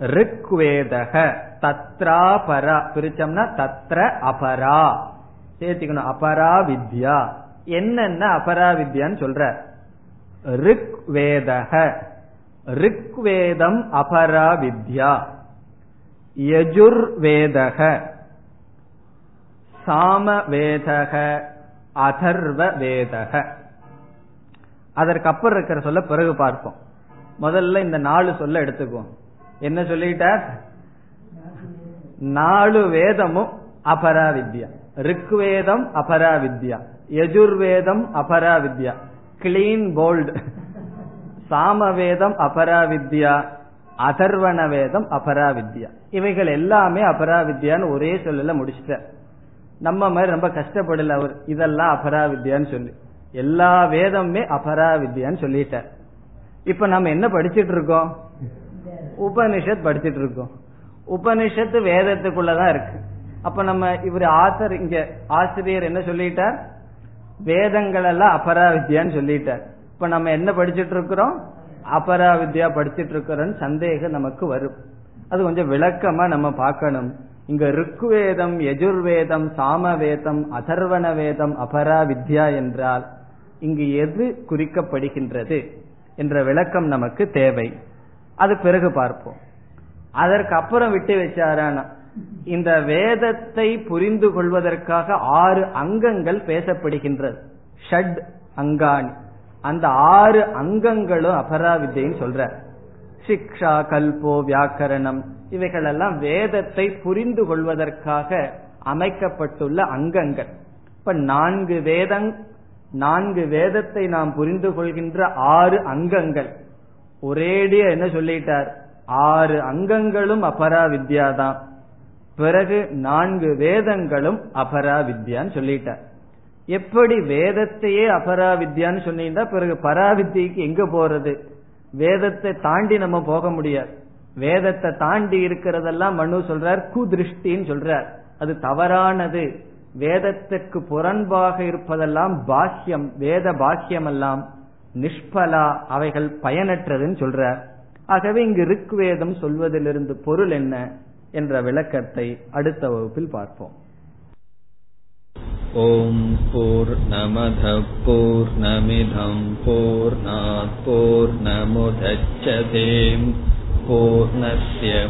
ரிக்வேதக. தத்ரா பரா. பிரிச்சம்னா தத்ர அபரா. சேர்த்திக்கணும். அபரா வித்யா என்னென்ன அபரா வித்யான்னு சொல்ற. ரிக் வேதக ரிக்வேதம் அபரா வித்யா யஜுர்வேதக சாமவேதக அதர்வ வேதக அதற்கப்புறம் இருக்கிற சொல்ல பிறகு பார்ப்போம். முதல்ல இந்த நாலு சொல்ல எடுத்துக்குவோம். என்ன சொல்லிட்டார்? நாலு வேதமும் அபரா வித்யா ரிக்வேதம் அபரா வித்யா யஜுர்வேதம் அபரா வித்யா கிளீன் போல்டு சாமவேதம் அபரா வித்யா அதர்வண வேதம் அபரா வித்யா இவைகள் எல்லாமே அபரா வித்யான்னு ஒரே சொல்லல முடிச்சிட்டார் நம்ம மாதிரி ரொம்ப கஷ்டப்படல அவர். இதெல்லாம் அபரா வித்யான்னு சொல்லி. எல்லா வேதமுமே அபரா வித்யான்னு சொல்லிட்டார் இப்ப நம்ம என்ன படிச்சிட்டு இருக்கோம்? உபனிஷத் படிச்சிட்டு இருக்கோம். உபனிஷத்து வேதத்துக்குள்ளதான் இருக்கு. அப்ப நம்ம இவர் ஆத்தர் இங்க ஆசிரியர் என்ன சொல்லிட்டார்? வேதங்கள் எல்லாம் அபரா வித்யான்னு சொல்லிட்டார். இப்ப நம்ம என்ன படிச்சிட்டு இருக்கிறோம் அபரா வித்யா படிச்சிட்டு இருக்கிறோம் சந்தேகம் நமக்கு வரும். அது கொஞ்சம் விளக்கமா நம்ம பார்க்கணும். இங்க ருக்வேதம் யஜுர்வேதம் சாமவேதம் அதர்வண வேதம் அபரா வித்யா என்றால் இங்கு எது குறிக்கப்படுகின்றது என்ற விளக்கம் நமக்கு தேவை. அது பிறகு பார்ப்போம். அதற்கு அப்புறம் விட்டு வச்சாரான? இந்த வேதத்தை புரிந்து கொள்வதற்காக ஆறு அங்கங்கள் பேசப்படுகின்றது. ஷட் அங்காணி. அந்த ஆறு அங்கங்களும் அபராவித்தைன்னு சொல்ற. சிக்ஷா கல்போ வியாக்கரணம் இவைகள் எல்லாம் வேதத்தை புரிந்து கொள்வதற்காக அமைக்கப்பட்டுள்ள அங்கங்கள். இப்ப நான்கு வேதங் நான்கு வேதத்தை நாம் புரிந்து கொள்கின்ற ஆறு அங்கங்கள். ஒரேடியா என்ன சொல்லிட்டார்? ஆறு அங்கங்களும் அபரா வித்யா தான் பிறகு நான்கு வேதங்களும் அபரா வித்யான்னு சொல்லிட்டார் எப்படி வேதத்தையே அபரா வித்யான்னு சொன்னீங்கன்னா பிறகு பராவித்திக்கு எங்க போறது? வேதத்தை தாண்டி நம்ம போக முடியாது. வேதத்தை தாண்டி இருக்கிறதெல்லாம் மனு சொல்றார் குதிருஷ்டின்னு சொல்றார். அது தவறானது. வேதத்துக்கு புறன்பாக இருப்பதெல்லாம் பாக்கியம் வேத பாக்கியம் எல்லாம் நிஷ்பலா அவைகள் பயனற்றதுன்னு சொல்றார். ஆகவே இங்கு ரிக்வேதம் சொல்வதிலிருந்து பொருள் என்ன? என்ற விளக்கத்தை அடுத்த வகுப்பில் பார்ப்போம். ஓம் போர் நமத போர் நமிதம் போர் போர் நமுதச்சதேம் பூர்ணய